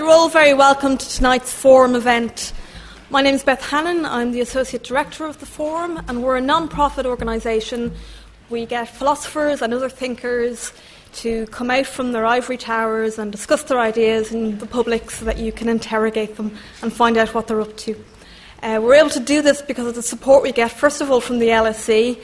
You're all very welcome to tonight's forum event. My name is Beth Hannon. I'm the Associate Director of the Forum, and we're a non profit organisation. We get philosophers and other thinkers to come out from their ivory towers and discuss their ideas in the public so that you can interrogate them and find out what they're up to. Uh, we're able to do this because of the support we get, first of all, from the LSE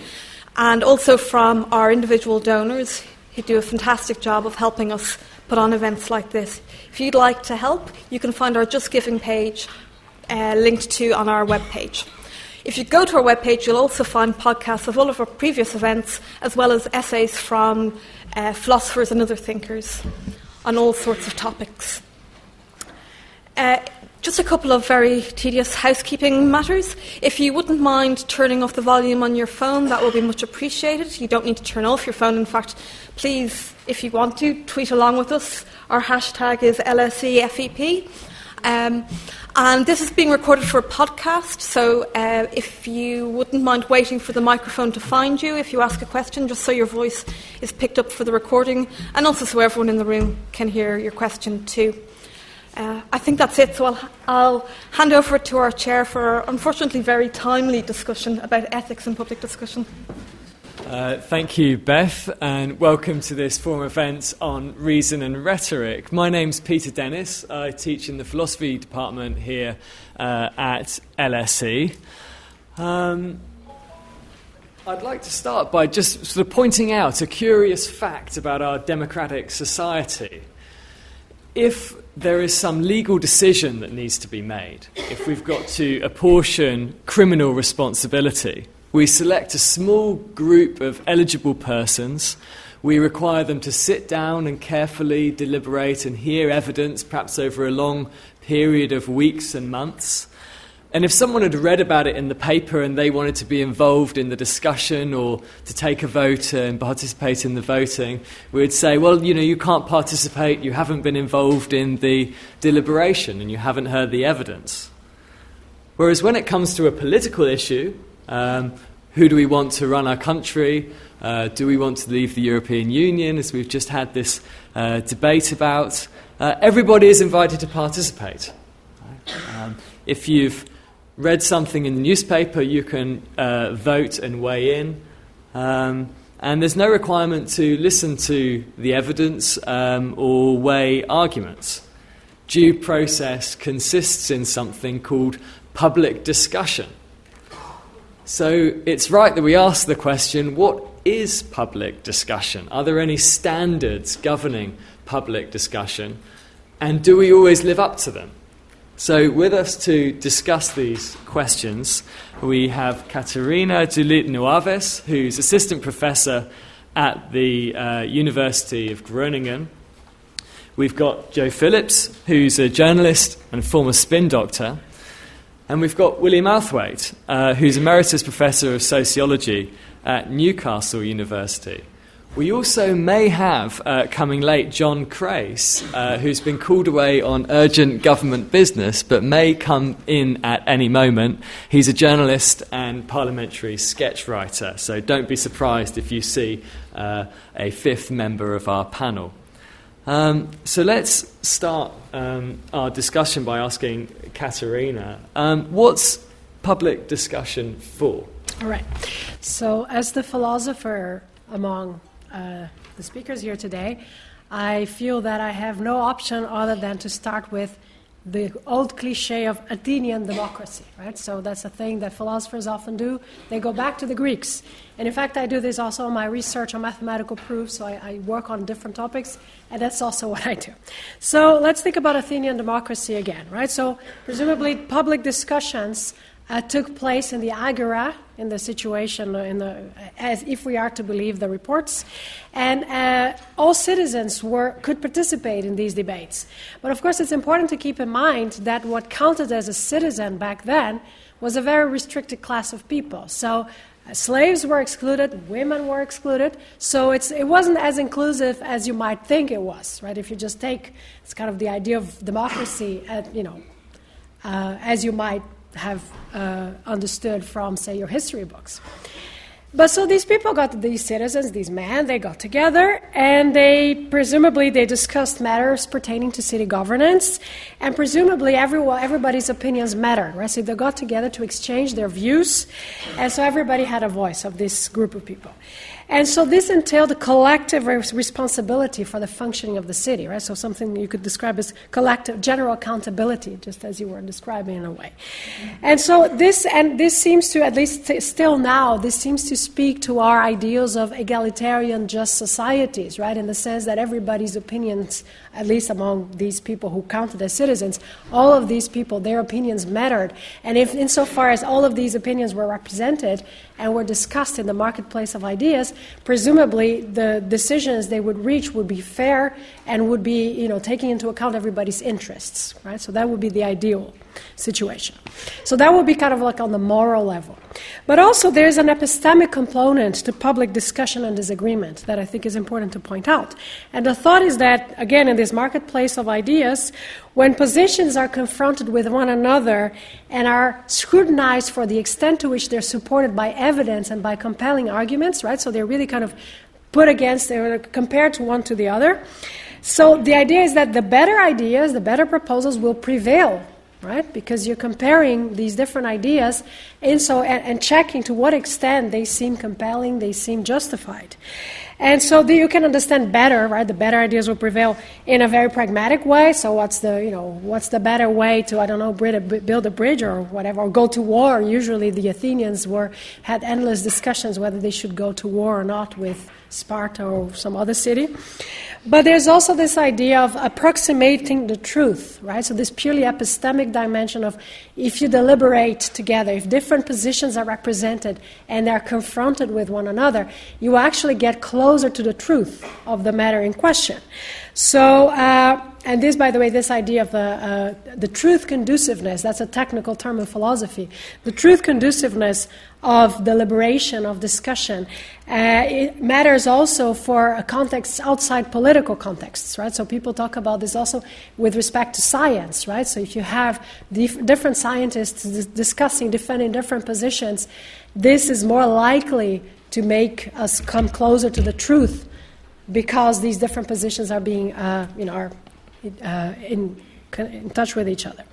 and also from our individual donors who do a fantastic job of helping us put on events like this. If you'd like to help, you can find our Just Giving page uh, linked to on our webpage. If you go to our webpage, you'll also find podcasts of all of our previous events, as well as essays from uh, philosophers and other thinkers on all sorts of topics. Uh, just a couple of very tedious housekeeping matters. If you wouldn't mind turning off the volume on your phone, that will be much appreciated. You don't need to turn off your phone. In fact, please, if you want to, tweet along with us. Our hashtag is LSEFEP. Um, and this is being recorded for a podcast, so uh, if you wouldn't mind waiting for the microphone to find you, if you ask a question, just so your voice is picked up for the recording, and also so everyone in the room can hear your question too. Uh, I think that's it, so I'll, I'll, hand over to our chair for our unfortunately very timely discussion about ethics in public discussion. Uh, thank you, Beth, and welcome to this forum event on reason and rhetoric. My name's Peter Dennis. I teach in the philosophy department here uh, at LSE. Um, I'd like to start by just sort of pointing out a curious fact about our democratic society. If there is some legal decision that needs to be made, if we've got to apportion criminal responsibility, we select a small group of eligible persons. We require them to sit down and carefully deliberate and hear evidence, perhaps over a long period of weeks and months. And if someone had read about it in the paper and they wanted to be involved in the discussion or to take a vote and participate in the voting, we would say, well, you know, you can't participate, you haven't been involved in the deliberation and you haven't heard the evidence. Whereas when it comes to a political issue, um, who do we want to run our country? Uh, do we want to leave the European Union, as we've just had this uh, debate about? Uh, everybody is invited to participate. Um, if you've read something in the newspaper, you can uh, vote and weigh in. Um, and there's no requirement to listen to the evidence um, or weigh arguments. Due process consists in something called public discussion. So it's right that we ask the question what is public discussion? Are there any standards governing public discussion? And do we always live up to them? So, with us to discuss these questions, we have Catarina Dutilh Novaes, who's assistant professor at the uh, University of Groningen. We've got Jo Phillips, who's a journalist and former spin doctor. And we've got William Outhwaite, uh, who's Emeritus Professor of Sociology at Newcastle University. We also may have, uh, coming late, John Crace, uh, who's been called away on urgent government business but may come in at any moment. He's a journalist and parliamentary sketch writer, so don't be surprised if you see uh, a fifth member of our panel. Um, so let's start um, our discussion by asking Catarina, um, what's public discussion for? All right. So, as the philosopher among uh, the speakers here today, I feel that I have no option other than to start with the old cliche of Athenian democracy, right? So that's a thing that philosophers often do. They go back to the Greeks. And in fact, I do this also in my research on mathematical proofs, so I, I work on different topics, and that's also what I do. So let's think about Athenian democracy again, right? So presumably public discussions uh, took place in the agora, in the situation, uh, in the, as if we are to believe the reports, and uh, all citizens were, could participate in these debates. But of course, it's important to keep in mind that what counted as a citizen back then was a very restricted class of people. So uh, slaves were excluded, women were excluded, so it wasn't as inclusive as you might think it was, right? If you just take, it's kind of the idea of democracy, at, you know, uh, as you might have uh, understood from, say, your history books. But so these people got these citizens, these men, they got together and they presumably they discussed matters pertaining to city governance, and presumably everyone, everybody's opinions mattered, right? So they got together to exchange their views, and so everybody had a voice of this group of people. And so this entailed a collective responsibility for the functioning of the city, right? So something you could describe as collective, general accountability, just as you were describing in a way. And so this, and this seems to, at least still now, this seems to speak to our ideals of egalitarian, just societies, right? In the sense that everybody's opinions, at least among these people who counted as citizens, all of these people, their opinions mattered. And if, insofar as all of these opinions were represented and were discussed in the marketplace of ideas, presumably the decisions they would reach would be fair and would be, you know, taking into account everybody's interests, right? So that would be the ideal situation. So that would be kind of like on the moral level. But also there's an epistemic component to public discussion and disagreement that I think is important to point out. And the thought is that, again, in this marketplace of ideas, when positions are confronted with one another and are scrutinized for the extent to which they're supported by evidence and by compelling arguments, right? So they're really kind of put against, they're compared to one to the other. So the idea is that the better ideas, the better proposals will prevail right? Because you're comparing these different ideas and so and, and, checking to what extent they seem compelling, they seem justified. And so you can understand better, right? The better ideas will prevail in a very pragmatic way. So what's the, you know, what's the better way to, I don't know, build a bridge or whatever, or go to war? Usually the Athenians were, had endless discussions whether they should go to war or not with Sparta or some other city. But there's also this idea of approximating the truth, right? So, this purely epistemic dimension of if you deliberate together, if different positions are represented and they're confronted with one another, you actually get closer to the truth of the matter in question. So, uh, and this, by the way, this idea of uh, uh, the truth conduciveness, that's a technical term in philosophy. The truth conduciveness of deliberation, of discussion, uh, it matters also for contexts outside political contexts, right? So people talk about this also with respect to science, right? So if you have dif- different scientists discussing, defending different positions, this is more likely to make us come closer to the truth because these different positions are being, uh, you know, are uh, in, in touch with each other.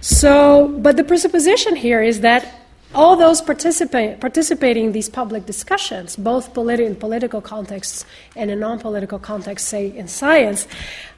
So, but the presupposition here is that all those participate, participating in these public discussions, both politi- in political contexts and in non political contexts, say in science,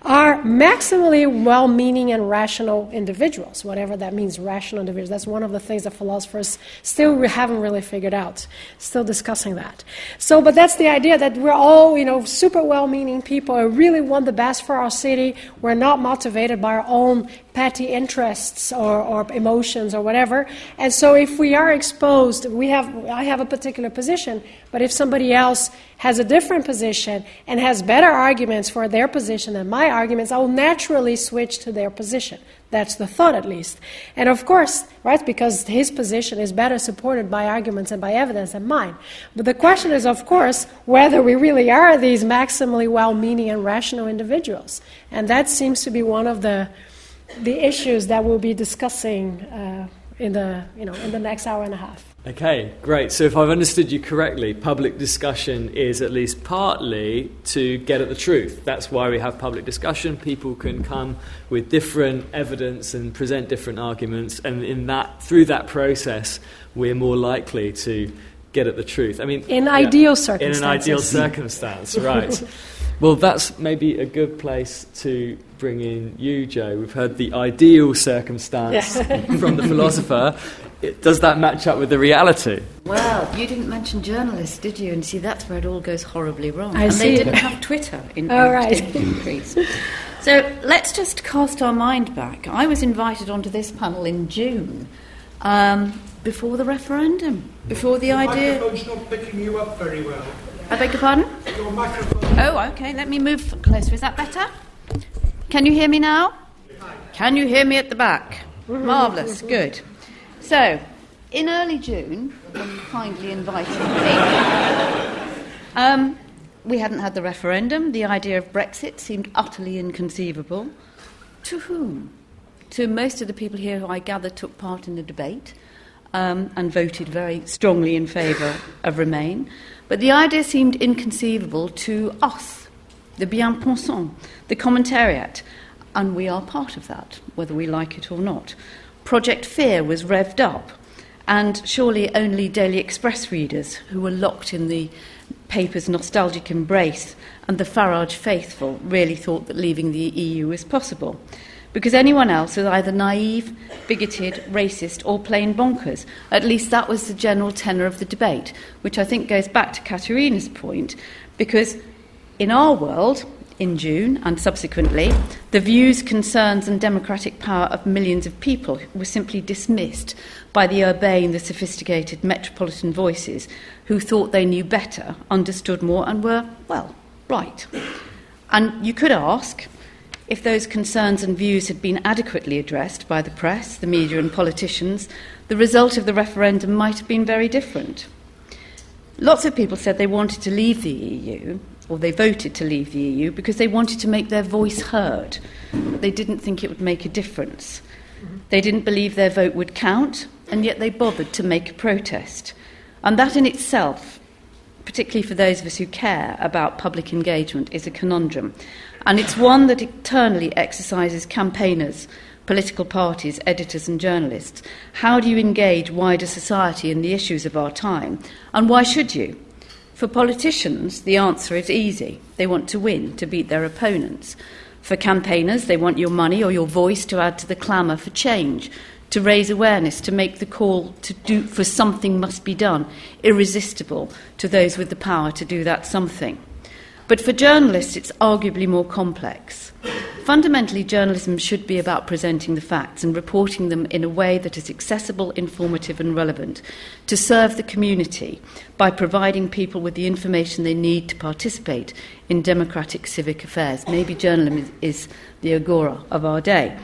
are maximally well meaning and rational individuals, whatever that means, rational individuals. That's one of the things that philosophers still haven't really figured out, still discussing that. So, but that's the idea that we're all, you know, super well meaning people who really want the best for our city. We're not motivated by our own petty interests or, or emotions or whatever. And so if we are exposed, we have, I have a particular position, but if somebody else has a different position and has better arguments for their position than my arguments, I will naturally switch to their position. That's the thought, at least. And of course, right, because his position is better supported by arguments and by evidence than mine. But the question is, of course, whether we really are these maximally well meaning and rational individuals. And that seems to be one of the the issues that we'll be discussing uh, in the you know in the next hour and a half. Okay, great. So if I've understood you correctly, public discussion is at least partly to get at the truth. That's why we have public discussion. People can come with different evidence and present different arguments, and in that through that process, we're more likely to get at the truth. I mean, in yeah, ideal circumstances. In an ideal circumstance, right? well, that's maybe a good place to bring in you, Jo. We've heard the ideal circumstance from the philosopher. Does that match up with the reality? Well, you didn't mention journalists, did you? And see, that's where it all goes horribly wrong. I and see. they didn't have Twitter in, oh, right. in Greece. So let's just cast our mind back. I was invited onto this panel in June. Um, before the referendum, before the Your idea. Microphone's not picking you up very well. I beg your pardon? Your microphone. Oh, okay. Let me move closer. Is that better? Can you hear me now? Can you hear me at the back? Marvellous. Good. So, in early June, when you kindly invited me, um, we hadn't had the referendum. The idea of Brexit seemed utterly inconceivable. To whom? To most of the people here who I gather took part in the debate. um, and voted very strongly in favour of Remain. But the idea seemed inconceivable to us, the bien pensants, the commentariat, and we are part of that, whether we like it or not. Project Fear was revved up, and surely only Daily Express readers who were locked in the paper's nostalgic embrace and the Farage faithful really thought that leaving the EU was possible. Because anyone else was either naive, bigoted, racist, or plain bonkers. At least that was the general tenor of the debate, which I think goes back to Catarina's point, because in our world, in June and subsequently, the views, concerns, and democratic power of millions of people were simply dismissed by the urbane, the sophisticated metropolitan voices who thought they knew better, understood more, and were, well, right. And you could ask if those concerns and views had been adequately addressed by the press, the media, and politicians, the result of the referendum might have been very different. Lots of people said they wanted to leave the EU, or they voted to leave the EU, because they wanted to make their voice heard. They didn't think it would make a difference. They didn't believe their vote would count, and yet they bothered to make a protest. And that in itself, particularly for those of us who care about public engagement, is a conundrum. And it's one that eternally exercises campaigners, political parties, editors, and journalists. How do you engage wider society in the issues of our time? And why should you? For politicians, the answer is easy. They want to win, to beat their opponents. For campaigners, they want your money or your voice to add to the clamour for change, to raise awareness, to make the call to do for something must be done irresistible to those with the power to do that something. But for journalists, it's arguably more complex. Fundamentally, journalism should be about presenting the facts and reporting them in a way that is accessible, informative, and relevant to serve the community by providing people with the information they need to participate in democratic civic affairs. Maybe journalism is the agora of our day.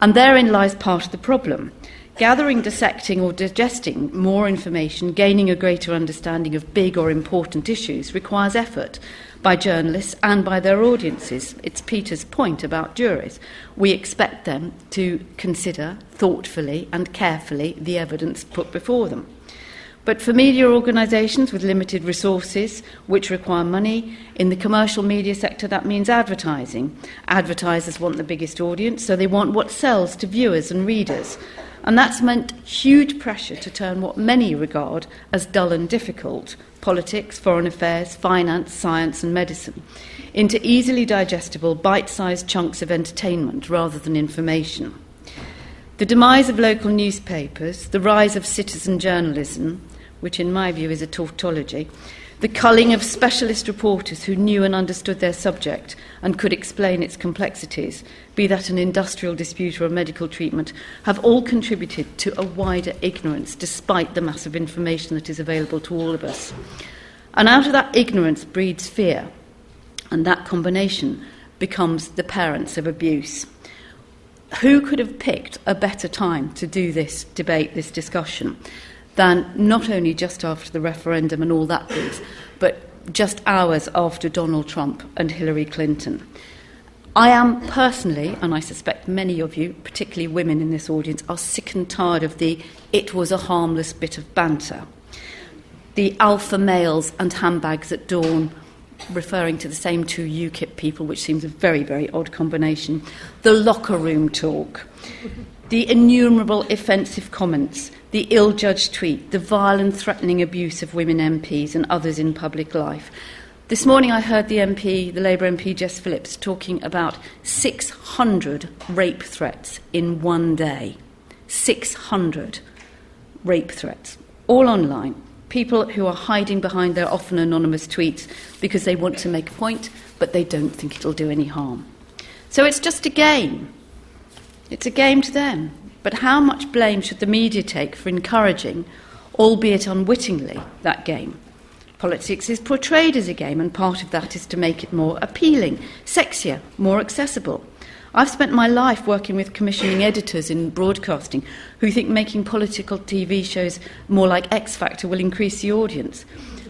And therein lies part of the problem. Gathering, dissecting, or digesting more information, gaining a greater understanding of big or important issues requires effort by journalists and by their audiences. It's Peter's point about juries. We expect them to consider thoughtfully and carefully the evidence put before them. But for media organisations with limited resources, which require money, in the commercial media sector that means advertising. Advertisers want the biggest audience, so they want what sells to viewers and readers. And that's meant huge pressure to turn what many regard as dull and difficult politics, foreign affairs, finance, science, and medicine into easily digestible, bite sized chunks of entertainment rather than information. The demise of local newspapers, the rise of citizen journalism, which in my view is a tautology, the culling of specialist reporters who knew and understood their subject and could explain its complexities, be that an industrial dispute or a medical treatment, have all contributed to a wider ignorance despite the massive information that is available to all of us. And out of that ignorance breeds fear, and that combination becomes the parents of abuse. Who could have picked a better time to do this debate, this discussion? Than not only just after the referendum and all that bit, but just hours after Donald Trump and Hillary Clinton. I am personally, and I suspect many of you, particularly women in this audience, are sick and tired of the it was a harmless bit of banter. The alpha males and handbags at dawn, referring to the same two UKIP people, which seems a very, very odd combination. The locker room talk. The innumerable offensive comments the ill judged tweet, the vile and threatening abuse of women MPs and others in public life. This morning I heard the MP, the Labour MP Jess Phillips, talking about 600 rape threats in one day. 600 rape threats, all online. People who are hiding behind their often anonymous tweets because they want to make a point, but they don't think it'll do any harm. So it's just a game. It's a game to them. But how much blame should the media take for encouraging, albeit unwittingly, that game? Politics is portrayed as a game, and part of that is to make it more appealing, sexier, more accessible. I've spent my life working with commissioning editors in broadcasting who think making political TV shows more like X Factor will increase the audience.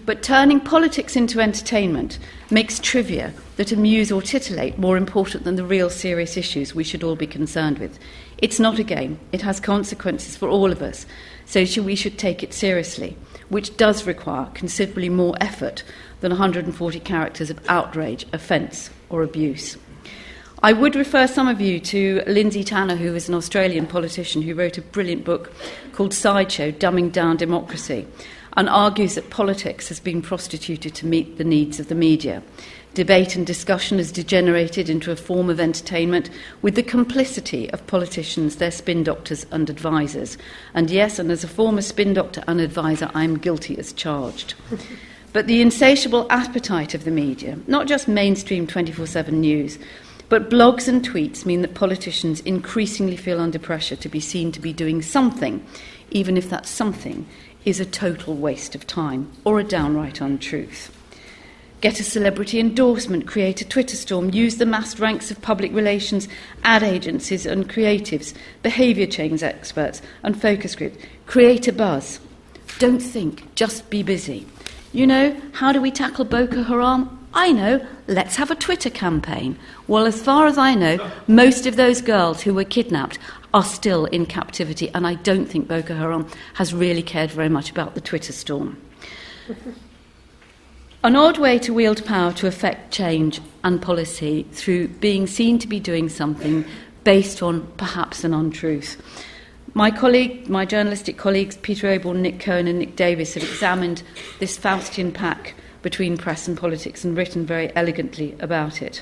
But turning politics into entertainment makes trivia that amuse or titillate more important than the real serious issues we should all be concerned with. It's not a game, it has consequences for all of us, so we should take it seriously, which does require considerably more effort than 140 characters of outrage, offence, or abuse. I would refer some of you to Lindsay Tanner, who is an Australian politician who wrote a brilliant book called Sideshow Dumbing Down Democracy and argues that politics has been prostituted to meet the needs of the media. Debate and discussion has degenerated into a form of entertainment with the complicity of politicians, their spin doctors, and advisers. And yes, and as a former spin doctor and advisor, I'm guilty as charged. but the insatiable appetite of the media, not just mainstream 24 7 news, but blogs and tweets mean that politicians increasingly feel under pressure to be seen to be doing something, even if that something is a total waste of time or a downright untruth. Get a celebrity endorsement, create a Twitter storm, use the massed ranks of public relations, ad agencies and creatives, behaviour change experts, and focus groups. Create a buzz. Don't think, just be busy. You know, how do we tackle Boko Haram? I know, let's have a Twitter campaign. Well, as far as I know, most of those girls who were kidnapped are still in captivity, and I don't think Boko Haram has really cared very much about the Twitter storm. An odd way to wield power to affect change and policy through being seen to be doing something based on perhaps an untruth. My colleague, my journalistic colleagues, Peter Oborne, Nick Cohen, and Nick Davies, have examined this Faustian pact between press and politics and written very elegantly about it.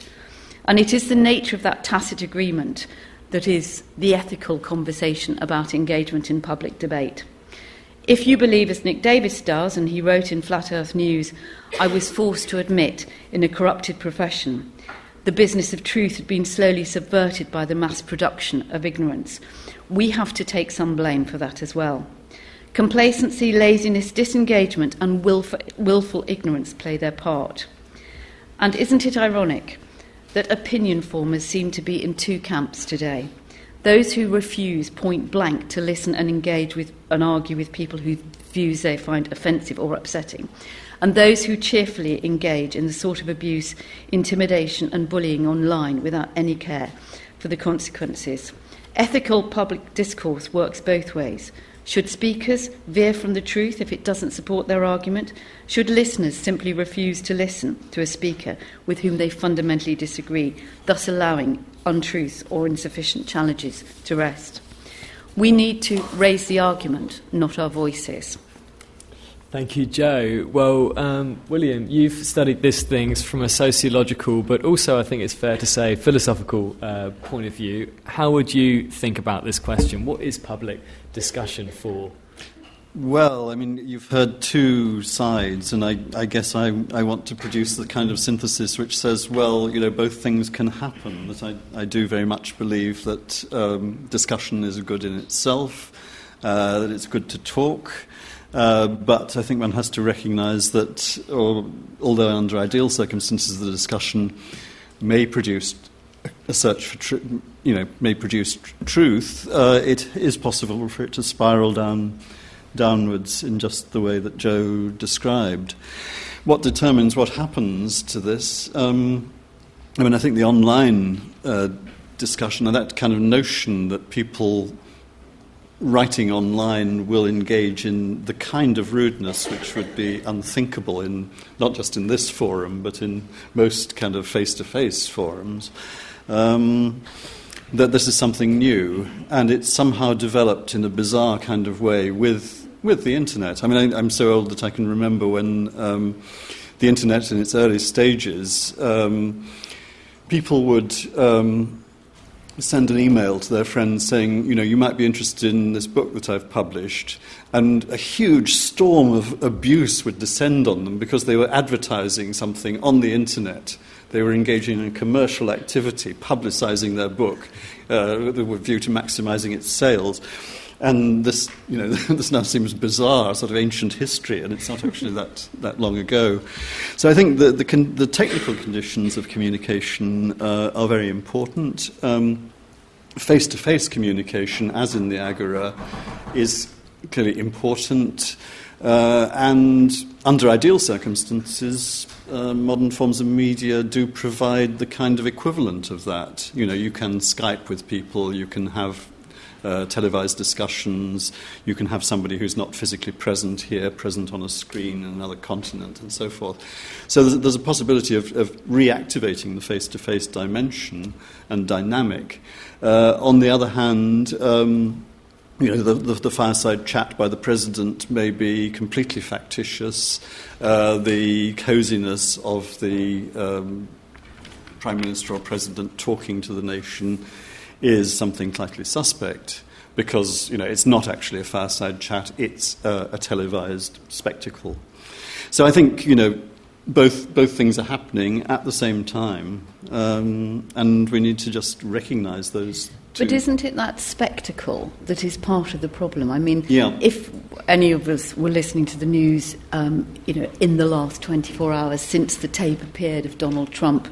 And it is the nature of that tacit agreement that is the ethical conversation about engagement in public debate. If you believe, as Nick Davies does, and he wrote in Flat Earth News, I was forced to admit in a corrupted profession the business of truth had been slowly subverted by the mass production of ignorance. We have to take some blame for that as well. Complacency, laziness, disengagement, and willful, willful ignorance play their part. And isn't it ironic that opinion formers seem to be in two camps today? Those who refuse point blank to listen and engage with and argue with people whose views they find offensive or upsetting, and those who cheerfully engage in the sort of abuse, intimidation, and bullying online without any care for the consequences. Ethical public discourse works both ways. Should speakers veer from the truth if it doesn't support their argument? Should listeners simply refuse to listen to a speaker with whom they fundamentally disagree, thus allowing untruths or insufficient challenges to rest? We need to raise the argument, not our voices. Thank you, Jo. Well, um, William, you've studied these things from a sociological, but also I think it's fair to say philosophical uh, point of view. How would you think about this question? What is public discussion for? Well, I mean, you've heard two sides, and I, I, guess I, I want to produce the kind of synthesis which says, well, you know, both things can happen. That I, I do very much believe that um, discussion is good in itself, uh, that it's good to talk. Uh, but I think one has to recognize that, or, although under ideal circumstances the discussion may produce a search for truth, you know, may produce tr- truth, uh, it is possible for it to spiral down downwards in just the way that Jo described. What determines what happens to this? Um, I mean, I think the online uh, discussion and that kind of notion that people writing online will engage in the kind of rudeness which would be unthinkable in not just in this forum but in most kind of face-to-face forums. Um, that this is something new, and it's somehow developed in a bizarre kind of way with with the internet. I mean, I, am so old that I can remember when um, the internet in its early stages, um, people would um, send an email to their friends saying, you know, you might be interested in this book that I've published, and a huge storm of abuse would descend on them because they were advertising something on the internet. They were engaging in a commercial activity, publicizing their book uh, with a view to maximizing its sales. And this, you know, this now seems bizarre, sort of ancient history, and it's not actually that, that long ago. So I think the, the, con- the technical conditions of communication uh, are very important. Face to face communication, as in the Agora, is clearly important. Uh, and under ideal circumstances, uh, modern forms of media do provide the kind of equivalent of that. You know, you can Skype with people, you can have uh, televised discussions, you can have somebody who's not physically present here, present on a screen in another continent, and so forth. So there's, there's a possibility of, of reactivating the face to face dimension and dynamic. Uh, on the other hand, um, you know, the, the, the, fireside chat by the president may be completely factitious. Uh, the coziness of the um, prime minister or president talking to the nation is something slightly suspect because you know it's not actually a fireside chat; it's uh, a televised spectacle. So I think you know both both things are happening at the same time, um, and we need to just recognise those but isn't it that spectacle that is part of the problem? I mean, yeah. if any of us were listening to the news, um, you know, in the last 24 hours since the tape appeared of Donald Trump,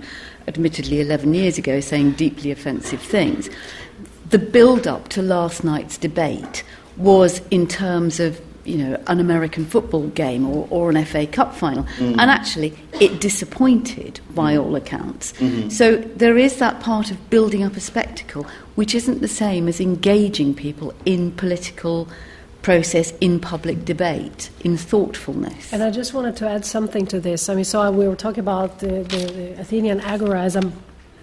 admittedly 11 years ago, saying deeply offensive things, the build-up to last night's debate was in terms of you know, an American football game or, or an FA Cup final. Mm. And actually, it disappointed by mm. all accounts. Mm-hmm. So there is that part of building up a spectacle, which isn't the same as engaging people in political process in public debate, in thoughtfulness. And I just wanted to add something to this. I mean, so we were talking about the, the, the Athenian agora as a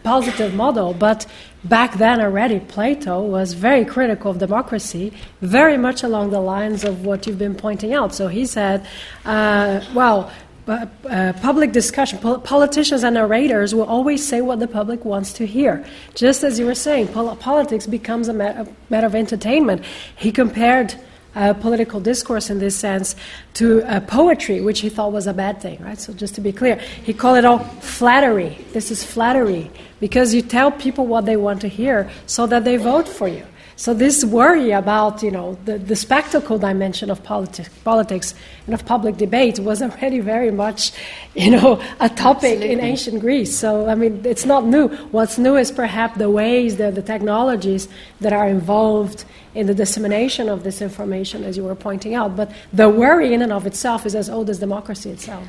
positive model, but back then already Plato was very critical of democracy, very much along the lines of what you've been pointing out. So he said, uh, well, uh, uh, public discussion, pol- politicians and narrators will always say what the public wants to hear. Just as you were saying, pol- politics becomes a, a matter of entertainment. He compared uh, political discourse in this sense to uh, poetry, which he thought was a bad thing, right? So just to be clear, he called it all flattery. This is flattery because you tell people what they want to hear so that they vote for you. So this worry about you know the, the spectacle dimension of politi- politics and of public debate was already very much you know a topic Absolutely. in ancient Greece. So I mean it's not new. What's new is perhaps the ways, the, the technologies that are involved in the dissemination of this information, as you were pointing out. But the worry in and of itself is as old as democracy itself.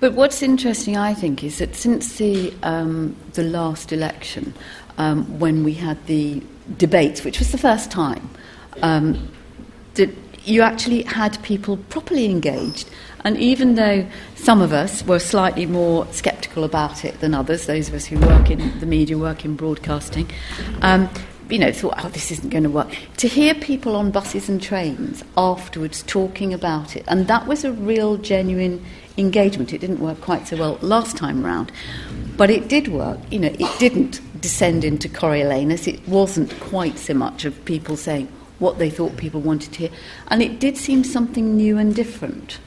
But what's interesting, I think, is that since the um, the last election, um, when we had the debates, which was the first time, um, that you actually had people properly engaged. And even though some of us were slightly more sceptical about it than others, those of us who work in the media, work in broadcasting, um, you know, thought, oh, this isn't going to work. To hear people on buses and trains afterwards talking about it, and that was a real, genuine engagement. It didn't work quite so well last time round, but it did work. You know, it didn't descend into Coriolanus. It wasn't quite so much of people saying what they thought people wanted to hear. And it did seem something new and different.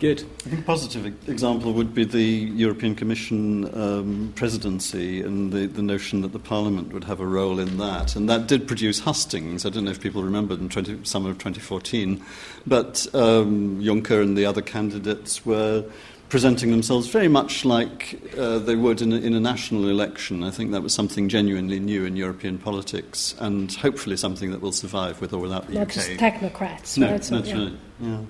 Good. I think a positive example would be the European Commission um, presidency and the, the notion that the Parliament would have a role in that. And that did produce hustings. I don't know if people remember in 20, summer of 2014. But um, Juncker and the other candidates were presenting themselves very much like uh, they would in a, in a, national election. I think that was something genuinely new in European politics, and hopefully something that will survive with or without the Not UK. just technocrats. No, right? that's yeah. right. Yeah.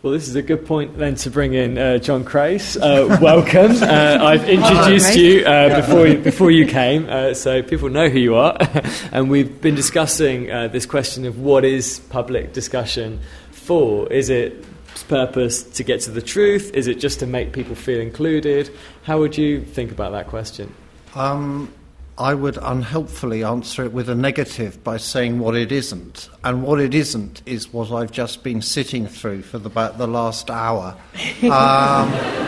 Well, this is a good point then to bring in uh, John Crace. Uh, welcome. Uh, I've introduced you uh, before you, before you came, uh, so people know who you are. and we've been discussing uh, this question of what is public discussion for? Is it purpose to get to the truth? Is it just to make people feel included? How would you think about that question? Um, I would unhelpfully answer it with a negative by saying what it isn't. And what it isn't is what I've just been sitting through for the, about the last hour. Um,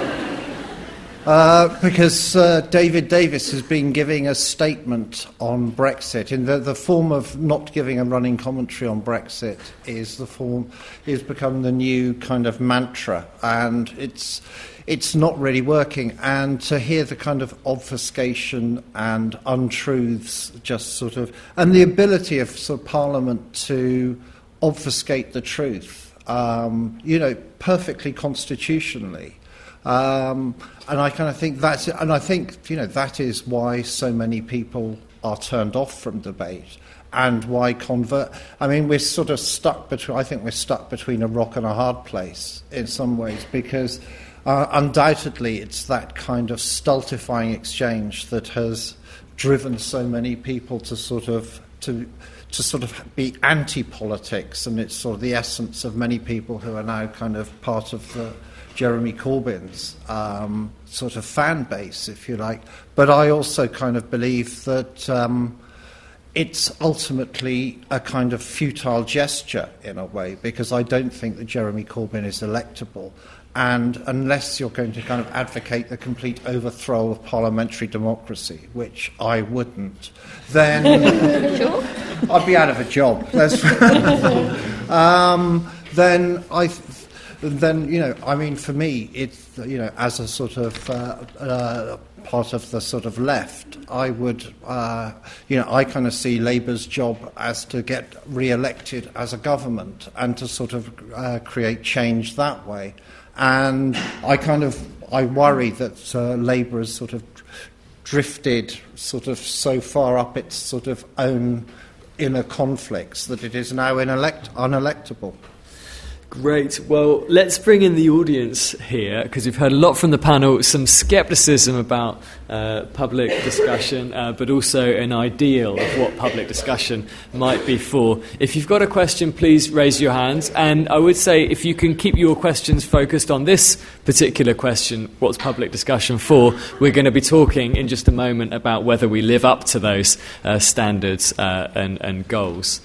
uh, because uh, David Davis has been giving a statement on Brexit. In the, the form of not giving a running commentary on Brexit is the form is become the new kind of mantra, and it's it's not really working. And to hear the kind of obfuscation and untruths, just sort of, and the ability of sort of Parliament to obfuscate the truth, um, you know, perfectly constitutionally. Um, and I kind of think that's, and I think you know that is why so many people are turned off from debate and why convert. I mean, we're sort of stuck between, I think we're stuck between a rock and a hard place in some ways because uh, undoubtedly it's that kind of stultifying exchange that has driven so many people to sort of to to sort of be anti-politics, and it's sort of the essence of many people who are now kind of part of the Jeremy Corbyn's um, sort of fan base, if you like. But I also kind of believe that. Um, it's ultimately a kind of futile gesture in a way because I don't think that Jeremy Corbyn is electable. And unless you're going to kind of advocate the complete overthrow of parliamentary democracy, which I wouldn't, then Sure. I'd be out of a job. Um, then I, th- then you know, I mean, for me, it's you know, as a sort of uh, uh, part of the sort of left, I would, uh, you know, I kind of see Labour's job as to get re-elected as a government and to sort of uh, create change that way. And I kind of, I worry that uh, Labour has sort of drifted sort of so far up its sort of own inner conflicts that it is now inelect- unelectable. Great. Well, let's bring in the audience here because we've heard a lot from the panel, some skepticism about uh, public discussion, uh, but also an ideal of what public discussion might be for. If you've got a question, please raise your hands. And I would say if you can keep your questions focused on this particular question, what's public discussion for, we're going to be talking in just a moment about whether we live up to those uh, standards uh, and, and goals.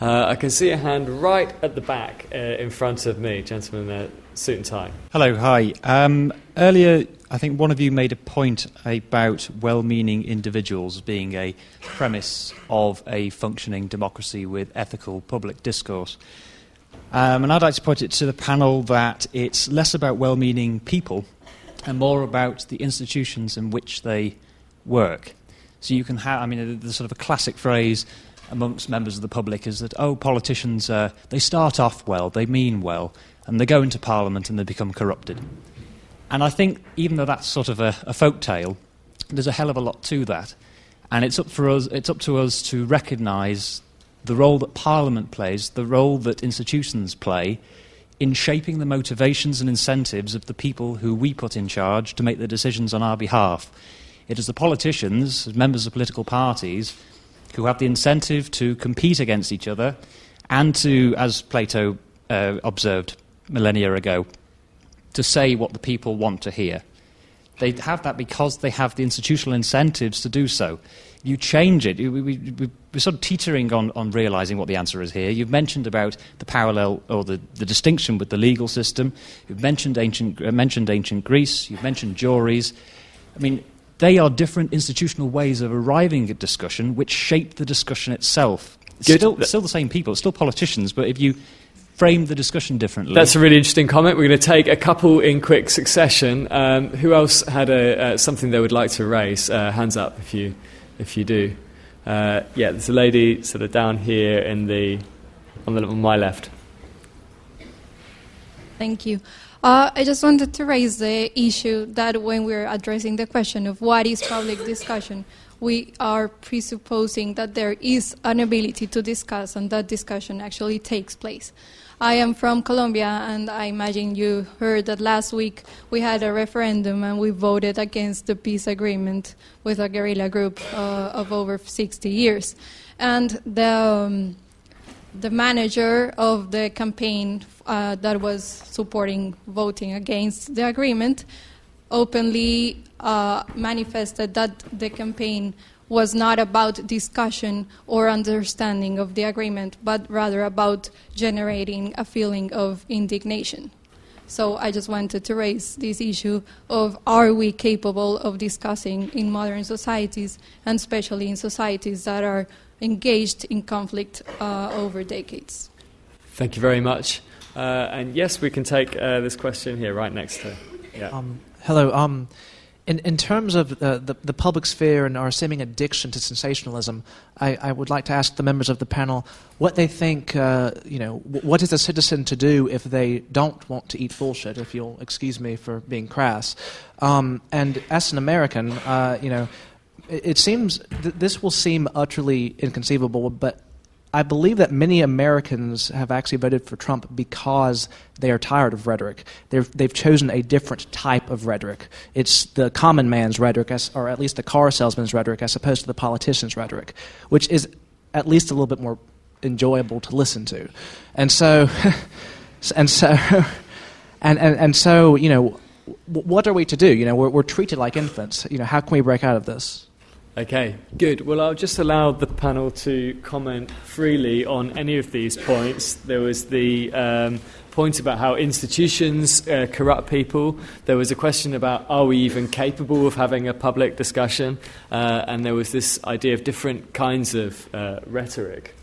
Uh, I can see a hand right at the back uh, in front of me, gentleman in suit and tie. Hello, hi. Um, earlier, I think one of you made a point about well meaning individuals being a premise of a functioning democracy with ethical public discourse. Um, and I'd like to put it to the panel that it's less about well meaning people and more about the institutions in which they work. So you can have, I mean, the sort of a classic phrase amongst members of the public is that, oh, politicians, uh, they start off well, they mean well, and they go into Parliament and they become corrupted. And I think, even though that's sort of a, a folk tale, there's a hell of a lot to that. And it's up, for us, it's up to us to recognise the role that Parliament plays, the role that institutions play in shaping the motivations and incentives of the people who we put in charge to make the decisions on our behalf. It is the politicians, members of political parties, who have the incentive to compete against each other and to, as Plato uh, observed millennia ago, to say what the people want to hear. They have that because they have the institutional incentives to do so. You change it. We, we, we, we're sort of teetering on, on realizing what the answer is here. You've mentioned about the parallel or the, the distinction with the legal system. You've mentioned ancient, uh, mentioned ancient Greece. You've mentioned juries. I mean, they are different institutional ways of arriving at discussion which shape the discussion itself. It's Good. Still, still the same people, still politicians, but if you frame the discussion differently. That's a really interesting comment. We're going to take a couple in quick succession. Um, who else had a, uh, something they would like to raise? Uh, hands up if you, if you do. Uh, yeah, there's a lady sort of down here in the, on, the, on my left. Thank you. Uh, I just wanted to raise the issue that when we're addressing the question of what is public discussion, we are presupposing that there is an ability to discuss and that discussion actually takes place. I am from Colombia, and I imagine you heard that last week we had a referendum and we voted against the peace agreement with a guerrilla group uh, of over 60 years. And the, um, the manager of the campaign uh, that was supporting voting against the agreement openly uh, manifested that the campaign was not about discussion or understanding of the agreement, but rather about generating a feeling of indignation. So I just wanted to raise this issue of are we capable of discussing in modern societies, and especially in societies that are engaged in conflict uh, over decades. Thank you very much. Uh, and yes, we can take uh, this question here, right next to. Yeah. Um, hello. Um, in, in terms of uh, the, the public sphere and our seeming addiction to sensationalism, I, I would like to ask the members of the panel what they think, uh, you know, what is a citizen to do if they don't want to eat bullshit, if you'll excuse me for being crass. Um, and as an American, uh, you know, it, seems th- this will seem utterly inconceivable, but I believe that many Americans have actually voted for Trump because they are tired of rhetoric. They've, they've chosen a different type of rhetoric. It's the common man's rhetoric, as, or at least the car salesman's rhetoric, as opposed to the politician's rhetoric, which is at least a little bit more enjoyable to listen to. And so, and so, and, and, and so, you know, what are we to do? You know, we're, we're treated like infants. You know, how can we break out of this? Okay, good. Well, I'll just allow the panel to comment freely on any of these points. There was the um, point about how institutions uh, corrupt people. There was a question about are we even capable of having a public discussion? Uh, and there was this idea of different kinds of uh, rhetoric.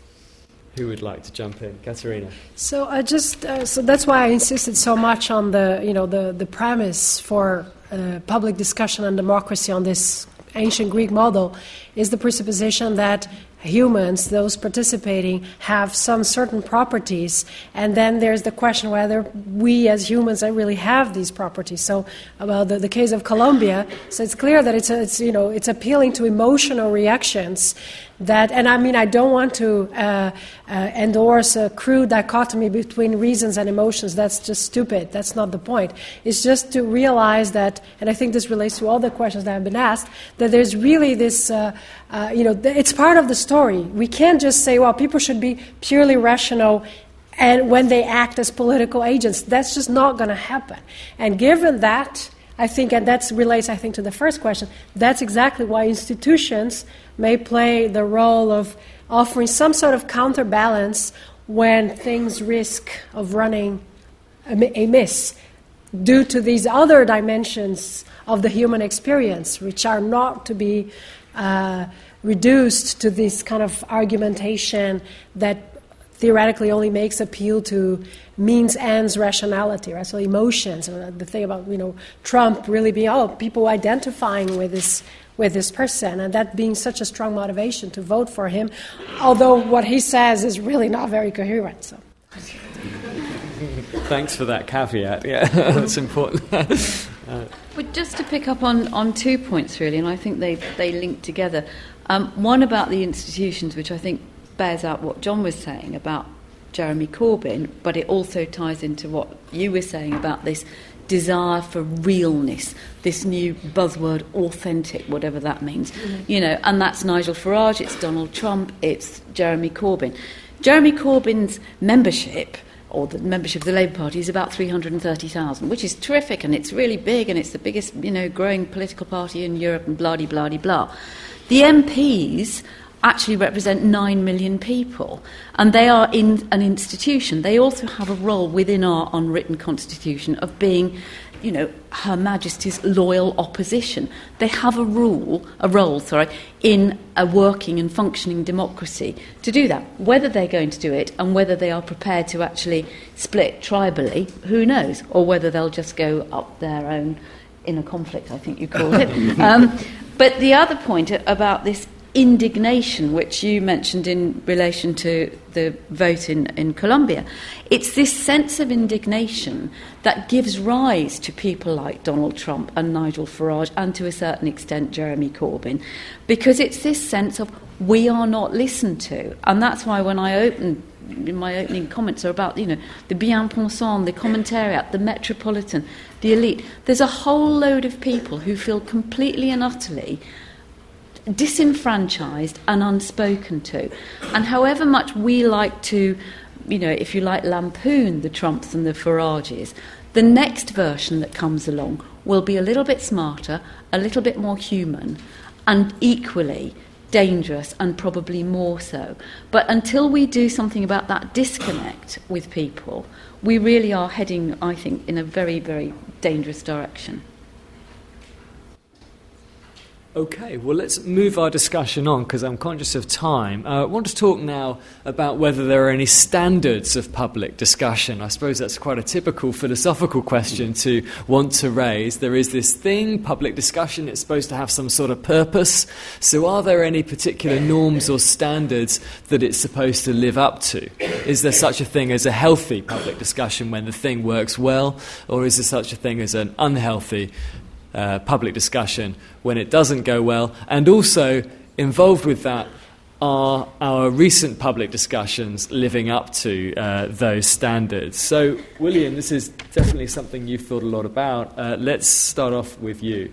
Who would like to jump in, Catarina? So I just uh, so that's why I insisted so much on the you know the the premise for uh, public discussion and democracy on this ancient Greek model is the presupposition that humans, those participating, have some certain properties, and then there's the question whether we as humans really have these properties. So, about the, the case of Colombia, so it's clear that it's, a, it's you know it's appealing to emotional reactions that, and I mean, I don't want to uh, uh, endorse a crude dichotomy between reasons and emotions. That's just stupid. That's not the point. It's just to realize that, and I think this relates to all the questions that have been asked, that there's really this, uh, uh you know, it's part of the story. We can't just say, well, people should be purely rational and when they act as political agents. That's just not going to happen. And given that, I think, and that relates, I think, to the first question, that's exactly why institutions may play the role of offering some sort of counterbalance when things risk of running amiss due to these other dimensions of the human experience, which are not to be uh, reduced to this kind of argumentation that theoretically only makes appeal to means ends rationality, right? So emotions. The thing about you know Trump really being oh people identifying with this with this person, and that being such a strong motivation to vote for him, although what he says is really not very coherent. So. Thanks for that caveat. Yeah, that's important. uh, but just to pick up on, on two points, really, and I think they, they link together. Um, one about the institutions, which I think bears out what John was saying about Jeremy Corbyn, but it also ties into what you were saying about this desire for realness, this new buzzword, authentic, whatever that means. Mm-hmm. You know, and that's Nigel Farage, it's Donald Trump, it's Jeremy Corbyn. Jeremy Corbyn's membership, or the membership of the Labour Party, is about 330,000, which is terrific, and it's really big, and it's the biggest, you know, growing political party in Europe, and blah, blah, blah, blah. The MPs actually represent 9 million people. And they are in an institution. They also have a role within our unwritten constitution of being, you know, Her Majesty's loyal opposition. They have a rule, a role, sorry, in a working and functioning democracy to do that. Whether they're going to do it and whether they are prepared to actually split tribally, who knows? Or whether they'll just go up their own inner conflict, I think you call it. um, but the other point about this indignation, which you mentioned in relation to the vote in, in Colombia. It's this sense of indignation that gives rise to people like Donald Trump and Nigel Farage, and to a certain extent Jeremy Corbyn, because it's this sense of we are not listened to. And that's why when I open my opening comments are about, you know, the bien-pensant, the commentariat, the metropolitan, the elite. There's a whole load of people who feel completely and utterly disenfranchised and unspoken to. And however much we like to, you know, if you like, lampoon the Trumps and the Farages, the next version that comes along will be a little bit smarter, a little bit more human, and equally dangerous and probably more so. But until we do something about that disconnect with people, we really are heading, I think, in a very, very dangerous direction. Okay, well, let's move our discussion on because I'm conscious of time. Uh, I want to talk now about whether there are any standards of public discussion. I suppose that's quite a typical philosophical question to want to raise. There is this thing, public discussion, it's supposed to have some sort of purpose. So, are there any particular norms or standards that it's supposed to live up to? Is there such a thing as a healthy public discussion when the thing works well, or is there such a thing as an unhealthy uh, public discussion when it doesn't go well, and also involved with that are our recent public discussions living up to uh, those standards? So, William, this is definitely something you've thought a lot about. Uh, let's start off with you.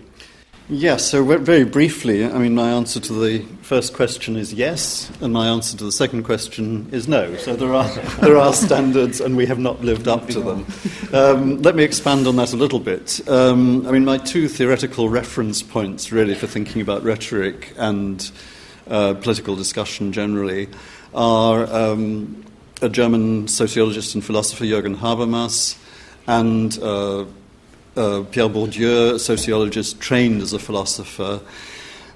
Yes, so very briefly, I mean, my answer to the first question is yes, and my answer to the second question is no. So there are, there are standards, and we have not lived up to them. Um, let me expand on that a little bit. Um, I mean, my two theoretical reference points, really, for thinking about rhetoric and uh, political discussion generally are um, a German sociologist and philosopher, Jürgen Habermas, and uh, uh, Pierre Bourdieu, sociologist trained as a philosopher.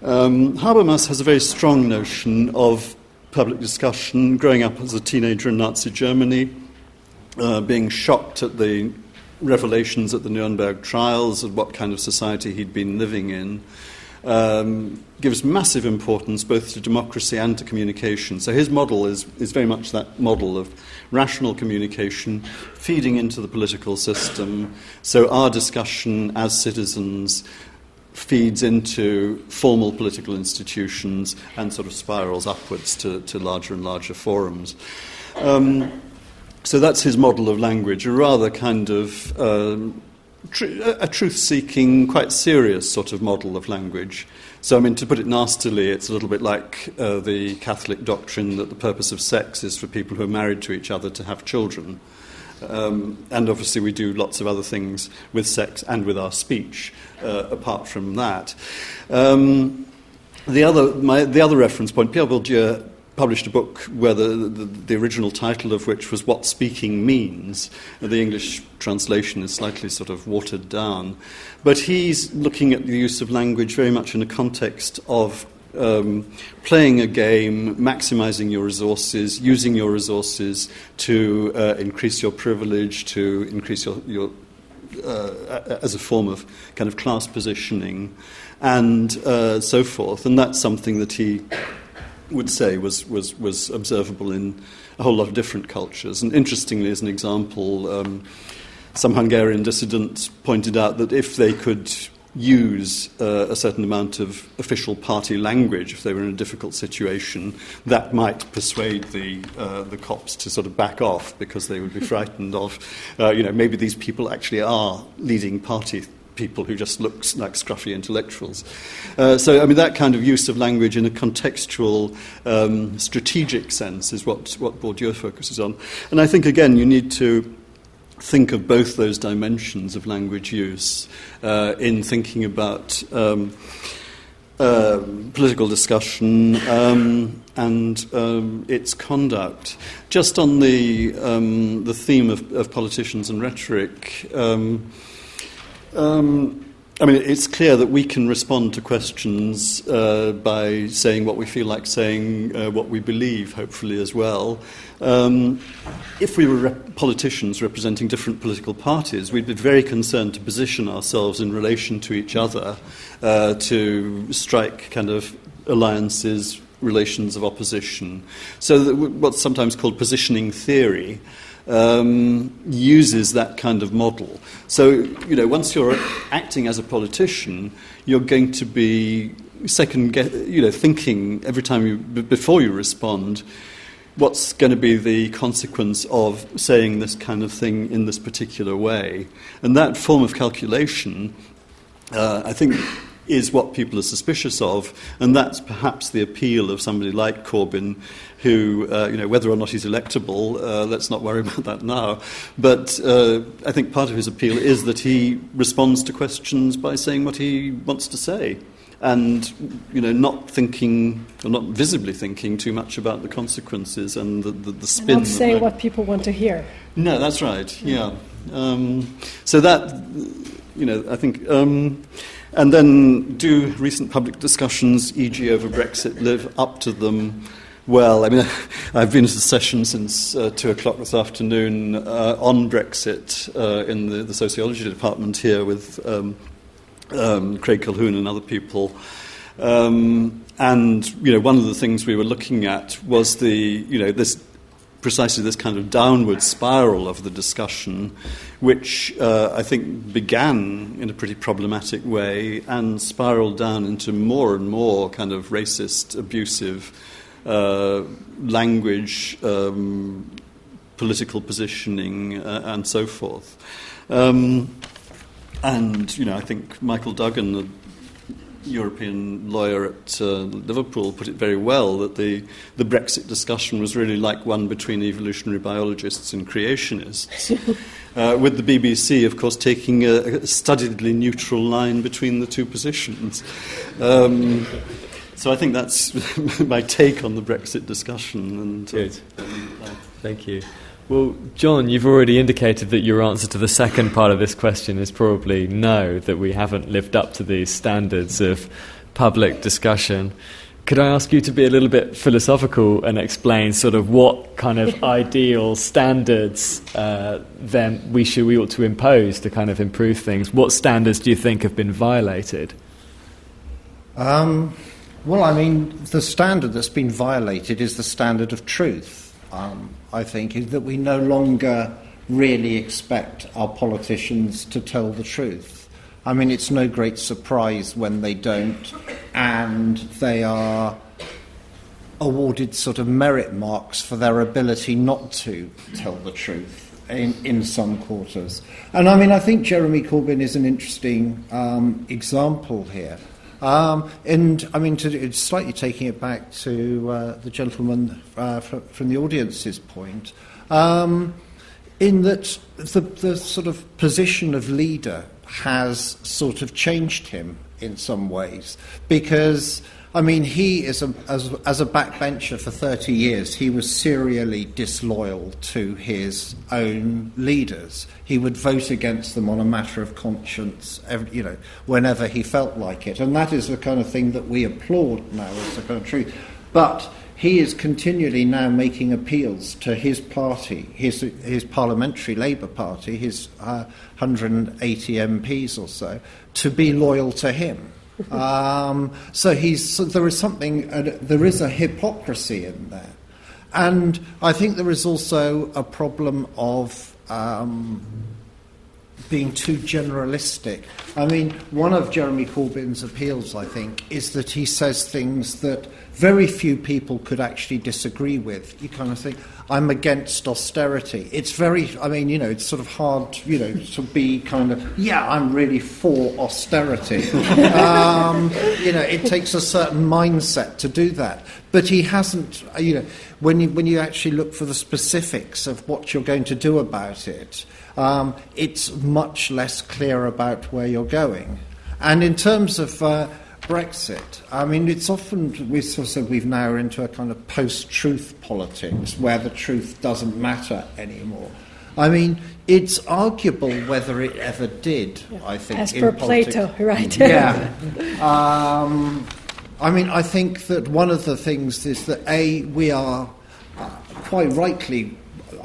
Um, Habermas has a very strong notion of public discussion, growing up as a teenager in Nazi Germany, uh, being shocked at the revelations at the Nuremberg trials of what kind of society he'd been living in um, gives massive importance both to democracy and to communication. So his model is, is very much that model of rational communication feeding into the political system. So our discussion as citizens feeds into formal political institutions and sort of spirals upwards to, to larger and larger forums. Um, so that's his model of language, a rather kind of um, a truth seeking, quite serious sort of model of language. So, I mean, to put it nastily, it's a little bit like uh, the Catholic doctrine that the purpose of sex is for people who are married to each other to have children. Um, and obviously, we do lots of other things with sex and with our speech uh, apart from that. Um, the, other, my, the other reference point, Pierre Bourdieu published a book where the, the, the, original title of which was What Speaking Means. The English translation is slightly sort of watered down. But he's looking at the use of language very much in a context of um, playing a game, maximizing your resources, using your resources to uh, increase your privilege, to increase your, your uh, as a form of kind of class positioning, and uh, so forth. And that's something that he would say was, was, was observable in a whole lot of different cultures. And interestingly, as an example, um, some Hungarian dissidents pointed out that if they could use uh, a certain amount of official party language if they were in a difficult situation, that might persuade the, uh, the cops to sort of back off because they would be frightened of, uh, you know, maybe these people actually are leading party people who just look like scruffy intellectuals. Uh, so, I mean, that kind of use of language in a contextual, um, strategic sense is what, what Bourdieu focuses on. And I think, again, you need to think of both those dimensions of language use uh, in thinking about. Um, uh, political discussion um, and um, its conduct. Just on the um, the theme of, of, politicians and rhetoric, um, I mean, it's clear that we can respond to questions uh, by saying what we feel like saying, uh, what we believe, hopefully, as well. Um, if we were rep- politicians representing different political parties, we'd be very concerned to position ourselves in relation to each other, uh, to strike kind of alliances, relations of opposition. So, what's sometimes called positioning theory um, uses that kind of model. So, you know, once you're acting as a politician, you're going to be second, get, you know, thinking every time you, before you respond, what's going to be the consequence of saying this kind of thing in this particular way. And that form of calculation, uh, I think, is what people are suspicious of, and that's perhaps the appeal of somebody like Corbyn, who, uh, you know, whether or not he's electable, uh, let's not worry about that now. But uh, I think part of his appeal is that he responds to questions by saying what he wants to say. And you know, not thinking or not visibly thinking too much about the consequences and the, the, the spin. not say what people want to hear. No, that's right. Yeah. Um, so that you know, I think. Um, and then do recent public discussions, e.g., over Brexit, live up to them? Well, I mean, I've been to a session since uh, two o'clock this afternoon uh, on Brexit uh, in the, the, sociology department here with um, um, Craig Calhoun and other people. Um, and you know, one of the things we were looking at was the you know this precisely this kind of downward spiral of the discussion, which uh, I think began in a pretty problematic way and spiraled down into more and more kind of racist, abusive uh, language, um, political positioning, uh, and so forth. Um, and, you know, I think Michael Dougan, European lawyer at uh, Liverpool put it very well that the, the Brexit discussion was really like one between evolutionary biologists and creationists, uh, with the BBC, of course, taking a, a studiedly neutral line between the two positions. Um, so I think that's my take on the Brexit discussion. And, uh, Good. Thank you. Well, John, you've already indicated that your answer to the second part of this question is probably no, that we haven't lived up to these standards of public discussion. Could I ask you to be a little bit philosophical and explain sort of what kind of ideal standards uh, then we should we ought to impose to kind of improve things? What standards do you think have been violated? Um, well, I mean, the standard that's been violated is the standard of truth um, I think, is that we no longer really expect our politicians to tell the truth. I mean, it's no great surprise when they don't, and they are awarded sort of merit marks for their ability not to tell the truth in, in some quarters. And I mean, I think Jeremy Corbyn is an interesting um, example here. Um, and I mean, to, slightly taking it back to uh, the gentleman uh, from, from, the audience's point, um, in that the, the sort of position of leader has sort of changed him in some ways because I mean, he is a, as, as a backbencher for 30 years, he was serially disloyal to his own leaders. He would vote against them on a matter of conscience, every, you know, whenever he felt like it. And that is the kind of thing that we applaud now as the kind of truth. But he is continually now making appeals to his party, his, his parliamentary Labour Party, his uh, 180 MPs or so, to be loyal to him. Um, so he's, so there is something, uh, there is a hypocrisy in there. And I think there is also a problem of um, being too generalistic. I mean, one of Jeremy Corbyn's appeals, I think, is that he says things that very few people could actually disagree with. You kind of think, I'm against austerity. It's very, I mean, you know, it's sort of hard, you know, to be kind of, yeah, I'm really for austerity. um, you know, it takes a certain mindset to do that. But he hasn't, you know, when you, when you actually look for the specifics of what you're going to do about it, um, it's much less clear about where you're going. And in terms of, uh, Brexit. I mean, it's often we sort of said we've now into a kind of post-truth politics where the truth doesn't matter anymore. I mean, it's arguable whether it ever did. Yeah. I think, as per Plato, right? yeah. Um, I mean, I think that one of the things is that a we are uh, quite rightly.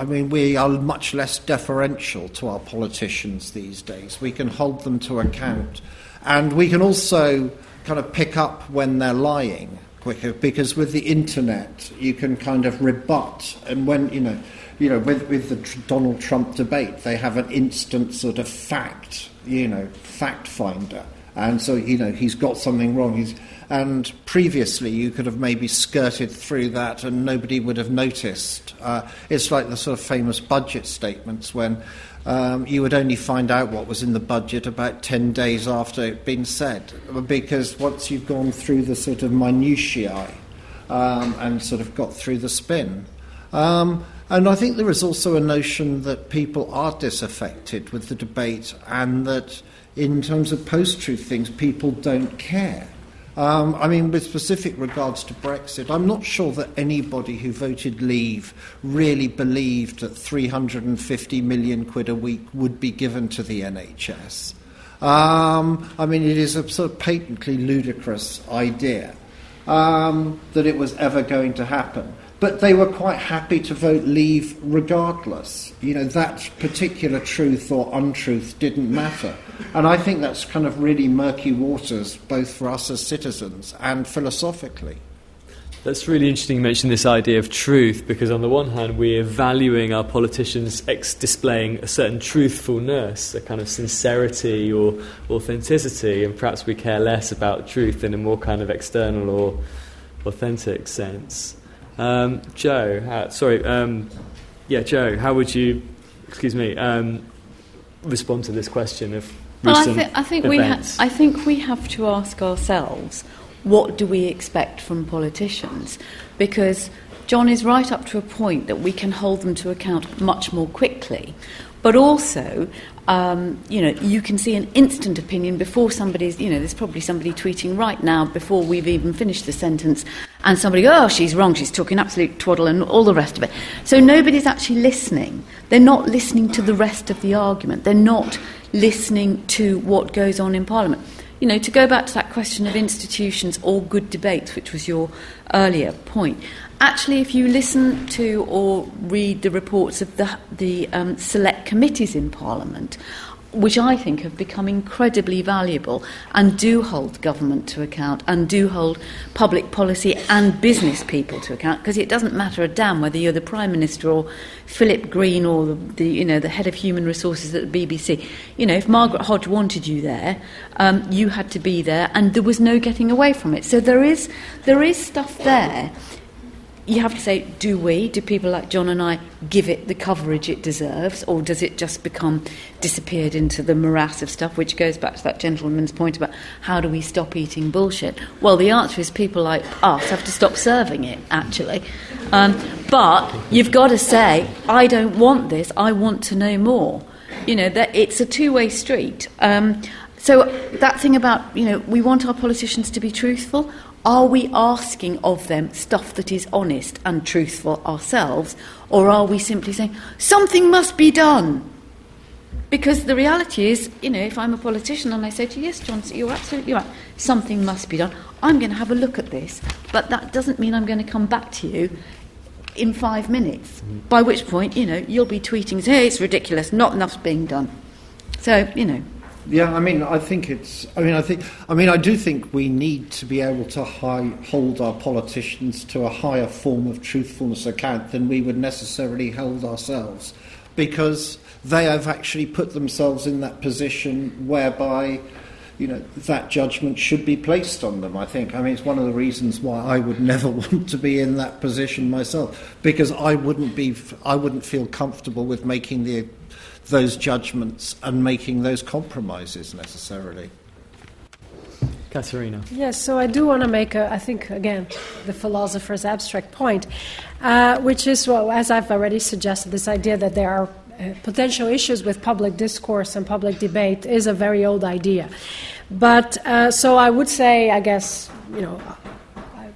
I mean, we are much less deferential to our politicians these days. We can hold them to account, and we can also kind of pick up when they're lying quicker because with the internet you can kind of rebut. And when you know you know with with the Donald Trump debate they have an instant sort of fact you know fact finder. And so you know he's got something wrong. He's and previously you could have maybe skirted through that and nobody would have noticed uh, it's like the sort of famous budget statements when um, you would only find out what was in the budget about 10 days after it had been said, because once you've gone through the sort of minutiae um, and sort of got through the spin. Um, and I think there is also a notion that people are disaffected with the debate, and that in terms of post truth things, people don't care. Um, I mean, with specific regards to Brexit, I'm not sure that anybody who voted Leave really believed that 350 million quid a week would be given to the NHS. Um, I mean, it is a sort of patently ludicrous idea um, that it was ever going to happen but they were quite happy to vote leave regardless. You know, that particular truth or untruth didn't matter. And I think that's kind of really murky waters, both for us as citizens and philosophically. That's really interesting you mentioned this idea of truth because, on the one hand, we're valuing our politicians ex- displaying a certain truthfulness, a kind of sincerity or authenticity, and perhaps we care less about truth in a more kind of external or authentic sense. Um, Jo, how, sorry, um, yeah, Jo, how would you, excuse me, um, respond to this question of well, recent I, th- I think events? we ha- I think we have to ask ourselves what do we expect from politicians? Because John is right up to a point that we can hold them to account much more quickly. But also, um, you know, you can see an instant opinion before somebody's, you know, there's probably somebody tweeting right now before we've even finished the sentence, and somebody, oh, she's wrong, she's talking absolute twaddle, and all the rest of it. So nobody's actually listening. They're not listening to the rest of the argument. They're not listening to what goes on in Parliament you know, to go back to that question of institutions or good debates, which was your earlier point, actually, if you listen to or read the reports of the, the um, select committees in Parliament, which I think have become incredibly valuable and do hold government to account and do hold public policy and business people to account because it doesn't matter a damn whether you're the Prime Minister or Philip Green or the, the you know the head of human resources at the BBC. You know, if Margaret Hodge wanted you there, um, you had to be there and there was no getting away from it. So there is, there is stuff there you have to say, do we, do people like John and I give it the coverage it deserves, or does it just become disappeared into the morass of stuff, which goes back to that gentleman's point about how do we stop eating bullshit? Well, the answer is people like us have to stop serving it, actually. Um, but you've got to say, I don't want this, I want to know more. You know, that it's a two way street. Um, so that thing about, you know, we want our politicians to be truthful. Are we asking of them stuff that is honest and truthful ourselves, or are we simply saying, something must be done? Because the reality is, you know, if I'm a politician and I say to you, yes, John, you're absolutely right, something must be done, I'm going to have a look at this, but that doesn't mean I'm going to come back to you in five minutes, mm-hmm. by which point, you know, you'll be tweeting, hey, it's ridiculous, not enough's being done. So, you know, yeah, I mean, I think it's. I mean, I think. I mean, I do think we need to be able to high, hold our politicians to a higher form of truthfulness account than we would necessarily hold ourselves, because they have actually put themselves in that position whereby, you know, that judgment should be placed on them. I think. I mean, it's one of the reasons why I would never want to be in that position myself, because I wouldn't be. I wouldn't feel comfortable with making the those judgments and making those compromises necessarily. Catarina. Yes, so I do want to make, a, I think, again, the philosopher's abstract point, uh, which is, well, as I've already suggested, this idea that there are uh, potential issues with public discourse and public debate is a very old idea. But uh, so I would say, I guess, you know,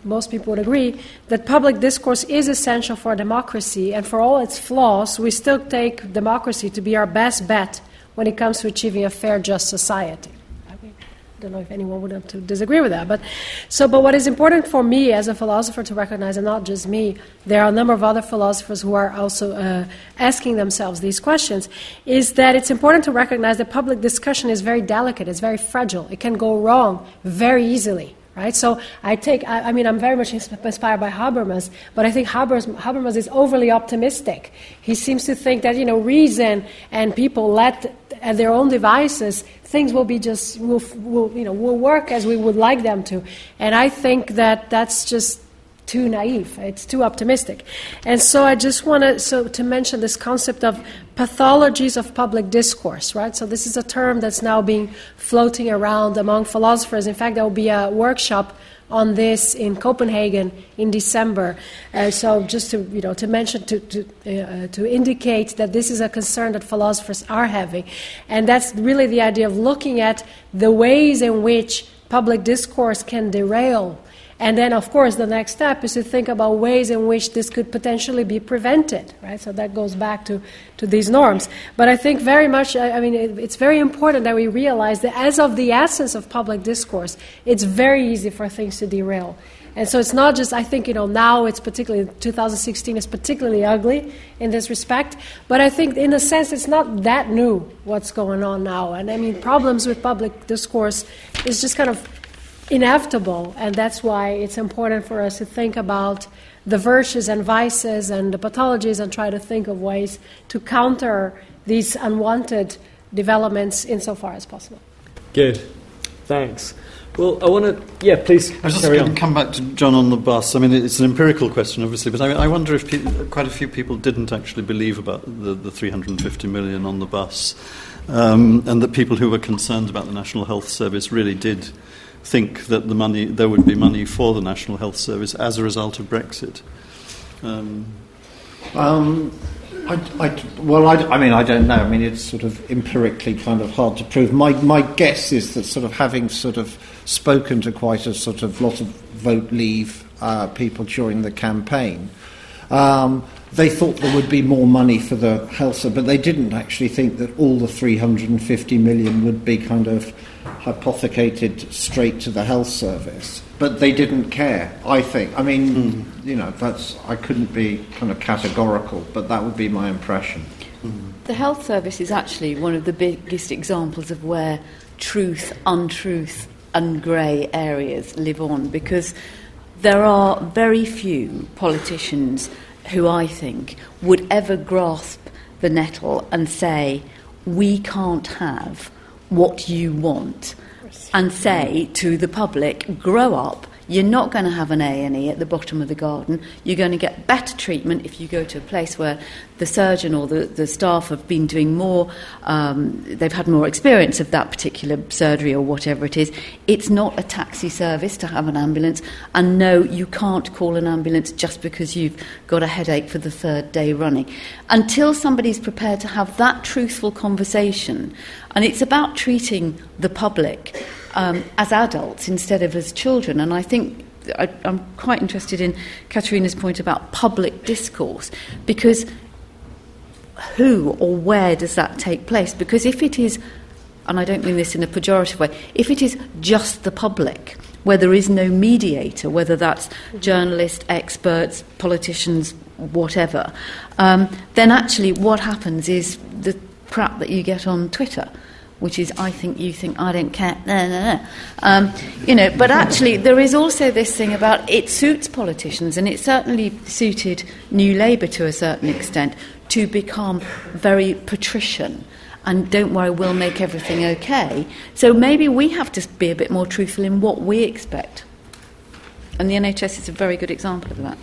most people would agree, that public discourse is essential for democracy, and for all its flaws, we still take democracy to be our best bet when it comes to achieving a fair, just society. I, mean, don't know if anyone would have to disagree with that, but so. But what is important for me as a philosopher to recognize, and not just me, there are a number of other philosophers who are also uh, asking themselves these questions, is that it's important to recognize that public discussion is very delicate, it's very fragile, it can go wrong very easily right? So I take, I, I, mean, I'm very much inspired by Habermas, but I think Habermas, Habermas is overly optimistic. He seems to think that, you know, reason and people let at their own devices, things will be just, will, will, you know, will work as we would like them to. And I think that that's just too naive. It's too optimistic. And so I just want to so to mention this concept of pathologies of public discourse, right? So this is a term that's now being floating around among philosophers. In fact, there will be a workshop on this in Copenhagen in December. Uh, so just to you know to mention to to, uh, to indicate that this is a concern that philosophers are having, and that's really the idea of looking at the ways in which public discourse can derail and then, of course, the next step is to think about ways in which this could potentially be prevented, right? So that goes back to, to these norms. But I think very much, I mean, it, it's very important that we realize that as of the essence of public discourse, it's very easy for things to derail. And so it's not just, I think, you know, now it's particularly, 2016 is particularly ugly in this respect, but I think in a sense it's not that new what's going on now. And I mean, problems with public discourse is just kind of inevitable, and that's why it's important for us to think about the virtues and vices and the pathologies and try to think of ways to counter these unwanted developments insofar as possible. Good. Thanks. Well, I want to, yeah, please. I was just going to come back to John on the bus. I mean, it's an empirical question, obviously, but I, I wonder if pe- quite a few people didn't actually believe about the, the 350 million on the bus, um, and that people who were concerned about the National Health Service really did think that the money there would be money for the National Health Service as a result of Brexit. Um, Um, I, I, well, I, I mean, I don't know. I mean, it's sort of empirically kind of hard to prove. My, my guess is that sort of having sort of spoken to quite a sort of lot of vote leave uh, people during the campaign, um, they thought there would be more money for the health service, but they didn't actually think that all the 350 million would be kind of hypothecated straight to the health service. But they didn't care, I think. I mean, hmm. you know, that's I couldn't be kind of categorical, but that would be my impression. The health service is actually one of the biggest examples of where truth, untruth, and grey areas live on because there are very few politicians who I think would ever grasp the nettle and say, we can't have what you want, and say to the public, grow up. You're not going to have an A&E at the bottom of the garden. You're going to get better treatment if you go to a place where the surgeon or the, the staff have been doing more, um, they've had more experience of that particular surgery or whatever it is. It's not a taxi service to have an ambulance. And no, you can't call an ambulance just because you've got a headache for the third day running. Until somebody's prepared to have that truthful conversation, and it's about treating the public um, as adults instead of as children. And I think I, I'm quite interested in Catarina's point about public discourse because who or where does that take place? Because if it is, and I don't mean this in a pejorative way, if it is just the public, where there is no mediator, whether that's journalists, experts, politicians, whatever, um, then actually what happens is the crap that you get on Twitter which is I think, you think, I don't care, no, no, no. Um, you know, but actually there is also this thing about it suits politicians, and it certainly suited New Labour to a certain extent to become very patrician. And don't worry, we'll make everything okay. So maybe we have to be a bit more truthful in what we expect. And the NHS is a very good example of that.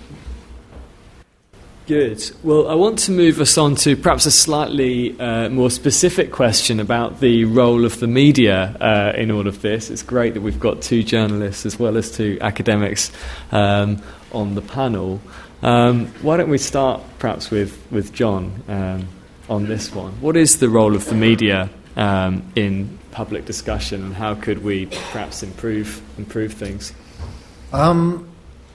Good. Well, I want to move us on to perhaps a slightly uh, more specific question about the role of the media uh, in all of this. It's great that we've got two journalists as well as two academics um, on the panel. Um, why don't we start perhaps with, with John um, on this one? What is the role of the media um, in public discussion and how could we perhaps improve, improve things? Um,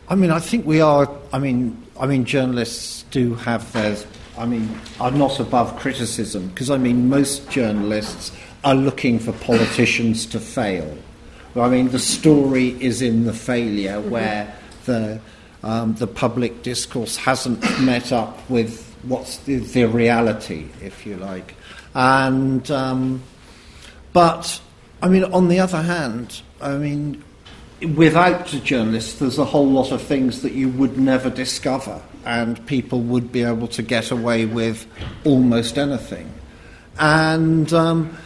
I mean, I think we are. I mean, I mean, journalists do have their. I mean, I'm not above criticism because I mean, most journalists are looking for politicians to fail. I mean, the story is in the failure where the um, the public discourse hasn't met up with what's the, the reality, if you like, and. Um, but I mean, on the other hand, I mean, without the journalists, there's a whole lot of things that you would never discover, and people would be able to get away with almost anything. And um,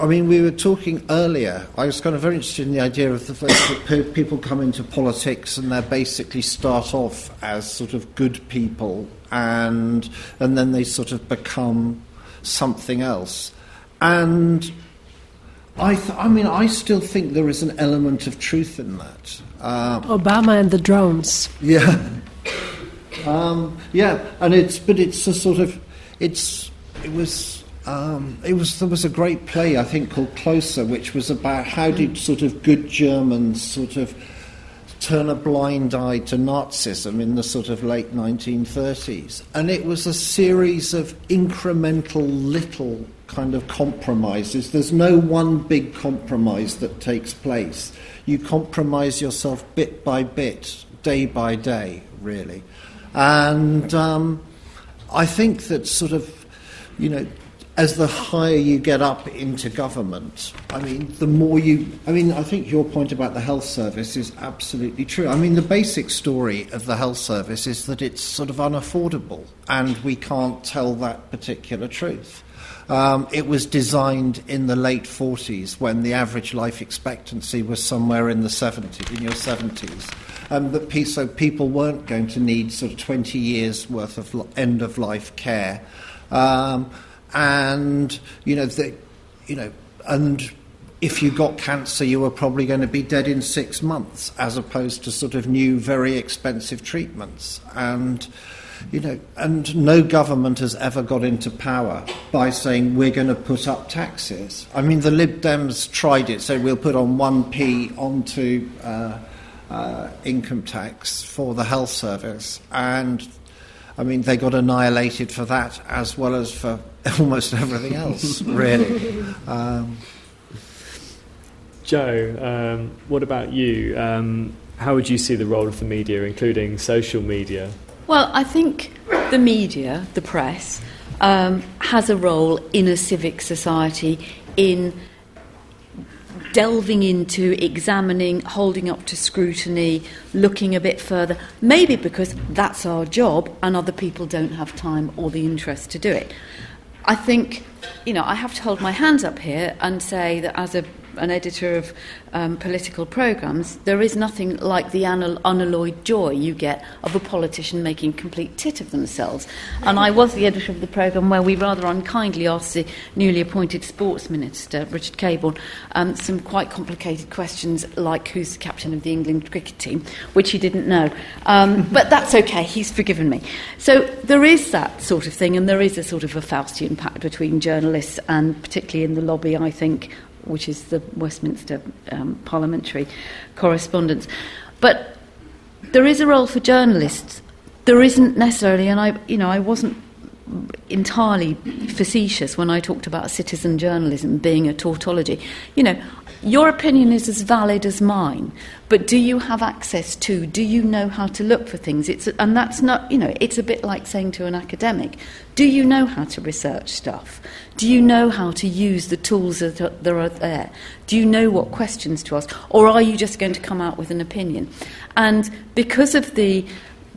I mean, we were talking earlier. I was kind of very interested in the idea of the fact that people come into politics and they basically start off as sort of good people, and and then they sort of become something else. And I, th- I mean, I still think there is an element of truth in that. Uh, Obama and the drones. yeah, um, yeah, and it's but it's a sort of it's it was um, it was there was a great play I think called Closer, which was about how did sort of good Germans sort of turn a blind eye to Nazism in the sort of late 1930s, and it was a series of incremental little kind of compromises. There's no one big compromise that takes place. You compromise yourself bit by bit, day by day, really. And um, I think that sort of, you know, as the higher you get up into government, I mean, the more you. I mean, I think your point about the health service is absolutely true. I mean, the basic story of the health service is that it's sort of unaffordable, and we can't tell that particular truth. Um, it was designed in the late 40s when the average life expectancy was somewhere in the 70s, in your 70s. Um, that so people weren't going to need sort of 20 years worth of end of life care. Um, and you know, the, you know, and if you got cancer, you were probably going to be dead in six months, as opposed to sort of new, very expensive treatments. And you know, and no government has ever got into power by saying we're going to put up taxes. I mean, the Lib Dems tried it, so we'll put on one p onto uh, uh, income tax for the health service, and I mean, they got annihilated for that as well as for almost everything else, really. Um, Jo, um, what about you? Um, how would you see the role of the media, including social media? Well, I think the media, the press, um, has a role in a civic society in delving into, examining, holding up to scrutiny, looking a bit further, maybe because that's our job and other people don't have time or the interest to do it. I think, you know, I have to hold my hands up here and say that as a an editor of um, political programmes, there is nothing like the unalloyed joy you get of a politician making complete tit of themselves. And I was the editor of the programme where we rather unkindly asked the newly appointed sports minister, Richard Caborn, um, some quite complicated questions like who's the captain of the England cricket team, which he didn't know. Um, but that's okay, he's forgiven me. So there is that sort of thing, and there is a sort of a Faustian pact between journalists and particularly in the lobby, I think, which is the Westminster um, parliamentary correspondence. But there is a role for journalists. There isn't necessarily, and I, you know, I wasn't entirely facetious when I talked about citizen journalism being a tautology. You know, your opinion is as valid as mine, but do you have access to, do you know how to look for things? It's, and that's not, you know, it's a bit like saying to an academic, do you know how to research stuff? Do you know how to use the tools that are, there? Do you know what questions to ask? Or are you just going to come out with an opinion? And because of the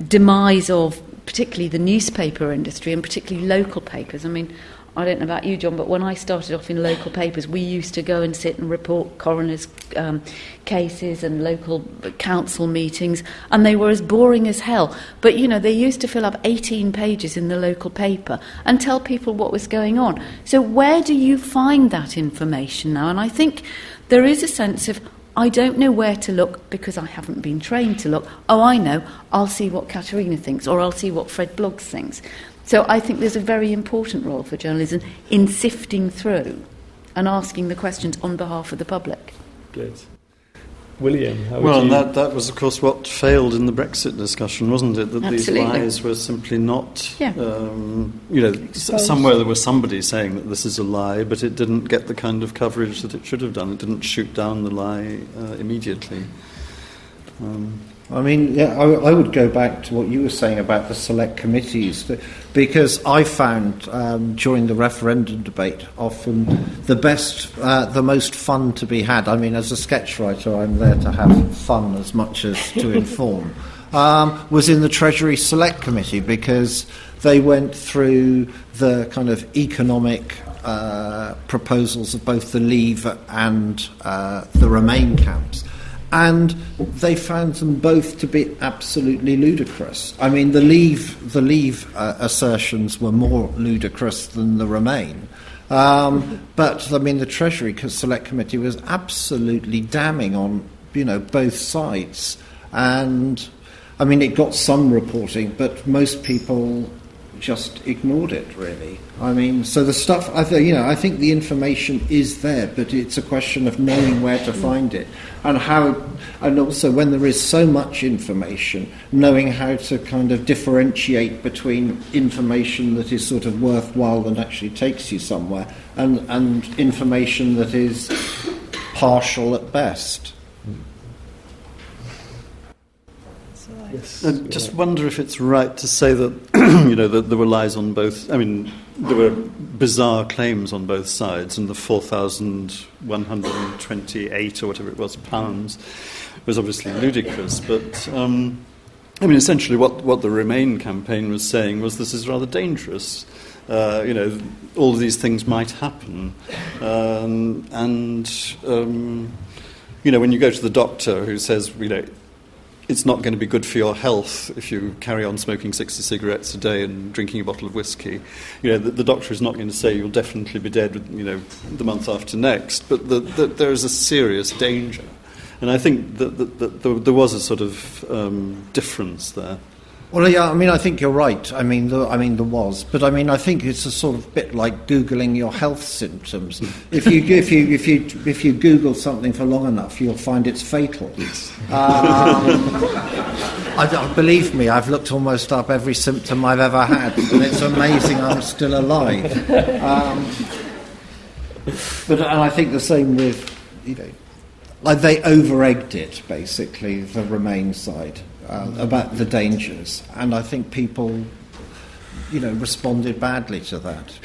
demise of particularly the newspaper industry and particularly local papers, I mean, I don't know about you, John, but when I started off in local papers, we used to go and sit and report coroners' um, cases and local council meetings, and they were as boring as hell. But you know, they used to fill up 18 pages in the local paper and tell people what was going on. So, where do you find that information now? And I think there is a sense of I don't know where to look because I haven't been trained to look. Oh, I know. I'll see what Catarina thinks, or I'll see what Fred Bloggs thinks. So I think there's a very important role for journalism in sifting through and asking the questions on behalf of the public. Good. William, how well, you... that, that was, of course, what failed in the Brexit discussion, wasn't it? That Absolutely. these lies were simply not, yeah. um, you know, s- somewhere there was somebody saying that this is a lie, but it didn't get the kind of coverage that it should have done. It didn't shoot down the lie uh, immediately. Um, I mean, yeah, I, I, would go back to what you were saying about the select committees, because I found um, during the referendum debate often the best, uh, the most fun to be had. I mean, as a sketch writer, I'm there to have fun as much as to inform. Um, was in the Treasury Select Committee because they went through the kind of economic uh, proposals of both the Leave and uh, the Remain camps and they found them both to be absolutely ludicrous. I mean, the leave the leave uh, assertions were more ludicrous than the remain. Um, but I mean, the Treasury Select Committee was absolutely damning on you know both sides, and I mean, it got some reporting, but most people just ignored it. Really, I mean, so the stuff I th- you know, I think the information is there, but it's a question of knowing where to find it and how, and also when there is so much information, knowing how to kind of differentiate between information that is sort of worthwhile and actually takes you somewhere, and, and information that is partial at best. So I Yes. I just wonder if it's right to say that you know that there were lies on both. I mean, there were bizarre claims on both sides, and the four thousand one hundred and twenty-eight or whatever it was pounds was obviously ludicrous. But um, I mean, essentially, what what the Remain campaign was saying was this is rather dangerous. Uh, you know, all of these things might happen, um, and um, you know, when you go to the doctor who says, you know, it's not going to be good for your health if you carry on smoking 60 cigarettes a day and drinking a bottle of whiskey. You know, the, the doctor is not going to say you'll definitely be dead, you know, the month after next, but the, the, there is a serious danger. And I think that, that, that there, was a sort of um, difference there. Well, yeah, I mean, I think you're right. I mean, the, I mean, there was, but I mean, I think it's a sort of bit like googling your health symptoms. if you if you if you if you Google something for long enough, you'll find it's fatal. Um, I, I- believe me, I've looked almost up every symptom I've ever had, and it's amazing I'm still alive. Um, but and I think the same with you know, like they over egged it basically the Remain side uh, about the dangers, and I think people, you know, responded badly to that.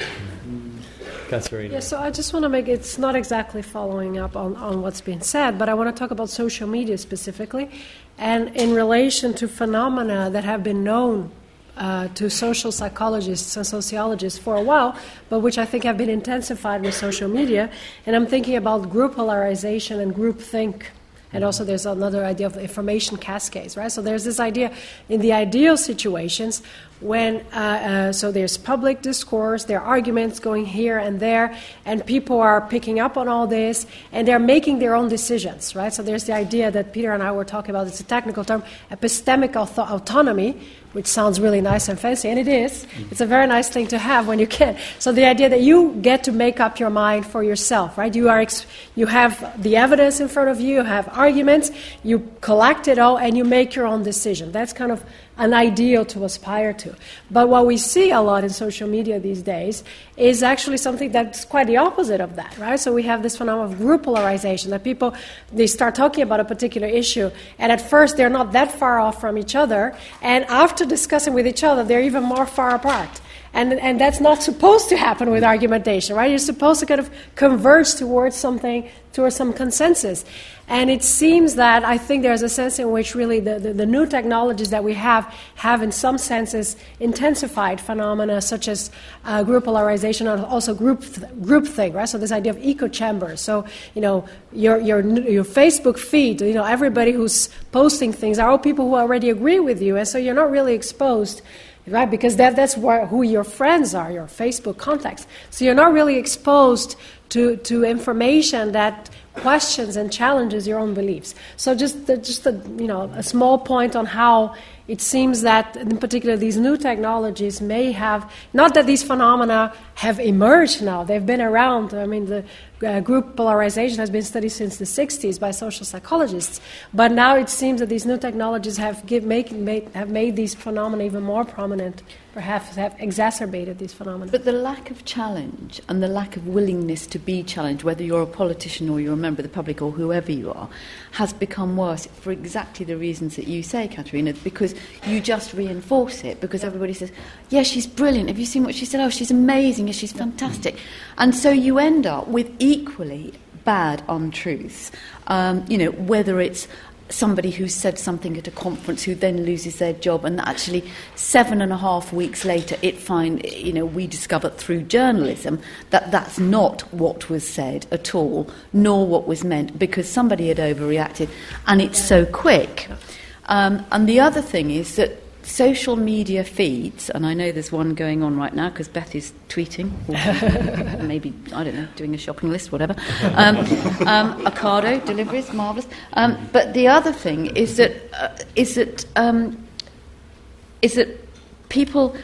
Catarina. Yeah, so I just want to make it's not exactly following up on, on what's been said, but I want to talk about social media specifically and in relation to phenomena that have been known uh, to social psychologists and sociologists for a while, but which I think have been intensified with social media. And I'm thinking about group polarization and group groupthink. And also, there's another idea of information cascades, right? So, there's this idea in the ideal situations when, uh, uh, so there's public discourse, there are arguments going here and there, and people are picking up on all this, and they're making their own decisions, right? So, there's the idea that Peter and I were talking about, it's a technical term, epistemic auto- autonomy, which sounds really nice and fancy, and it is. It's a very nice thing to have when you can. So the idea that you get to make up your mind for yourself, right? You are you have the evidence in front of you, you have arguments, you collect it all, and you make your own decision. That's kind of an ideal to aspire to. But what we see a lot in social media these days is actually something that's quite the opposite of that, right? So we have this phenomenon of group polarization that people they start talking about a particular issue, and at first they're not that far off from each other, and after discussing with each other, they're even more far apart. And, and that's not supposed to happen with argumentation, right? You're supposed to kind of converge towards something, towards some consensus. And it seems that I think there's a sense in which really the, the, the new technologies that we have have, in some senses, intensified phenomena such as uh, group polarization and also group groupthink, right? So this idea of echo chambers. So you know your your your Facebook feed, you know everybody who's posting things are all people who already agree with you, and so you're not really exposed right? Because that, that's where, who your friends are, your Facebook contacts. So you're not really exposed to, to information that questions and challenges your own beliefs. So just, just a, you know, a small point on how it seems that, in particular, these new technologies may have, not that these phenomena have emerged now, they've been around. I mean, the uh, group polarization has been studied since the 60s by social psychologists, but now it seems that these new technologies have, give, make, made, have made these phenomena even more prominent, perhaps have exacerbated these phenomena. But the lack of challenge and the lack of willingness to be challenged, whether you're a politician or you're a member of the public or whoever you are, has become worse for exactly the reasons that you say, Catarina, because you just reinforce it because everybody says, yeah, she's brilliant. Have you seen what she said? Oh, she's amazing. Yeah, she's fantastic. And so you end up with equally bad untruths. Um, you know, whether it's somebody who said something at a conference who then loses their job and actually seven and a half weeks later it find you know we discovered through journalism that that's not what was said at all nor what was meant because somebody had overreacted and it's so quick um, and the other thing is that social media feeds, and I know there's one going on right now because Beth is tweeting, or maybe, I don't know, doing a shopping list, whatever. Um, um, Ocado, deliveries, marvellous. Um, but the other thing is that, uh, is that, um, is that people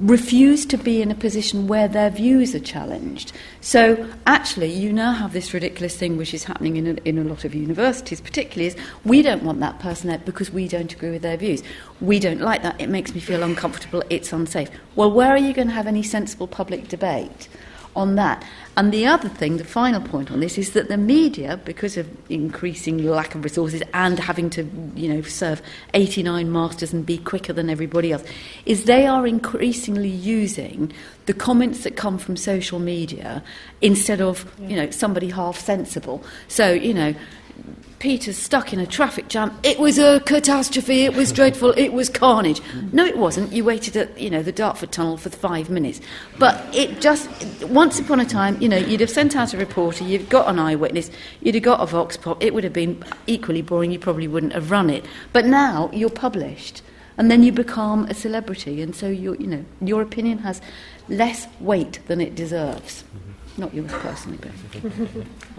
refuse to be in a position where their views are challenged. So, actually, you now have this ridiculous thing which is happening in a, in a lot of universities, particularly, is we don't want that person there because we don't agree with their views. We don't like that, it makes me feel uncomfortable, it's unsafe. Well, where are you going to have any sensible public debate? On that. And the other thing, the final point on this, is that the media, because of increasing lack of resources and having to, you know, serve 89 masters and be quicker than everybody else, is they are increasingly using the comments that come from social media instead of, you know, somebody half sensible. So, you know, Peter's stuck in a traffic jam. It was a catastrophe. It was dreadful. It was carnage. No, it wasn't. You waited at you know the Dartford Tunnel for five minutes. But it just once upon a time, you know, you'd have sent out a reporter. You'd got an eyewitness. You'd have got a vox pop. It would have been equally boring. You probably wouldn't have run it. But now you're published, and then you become a celebrity, and so you you know your opinion has less weight than it deserves. Not yours personally, but.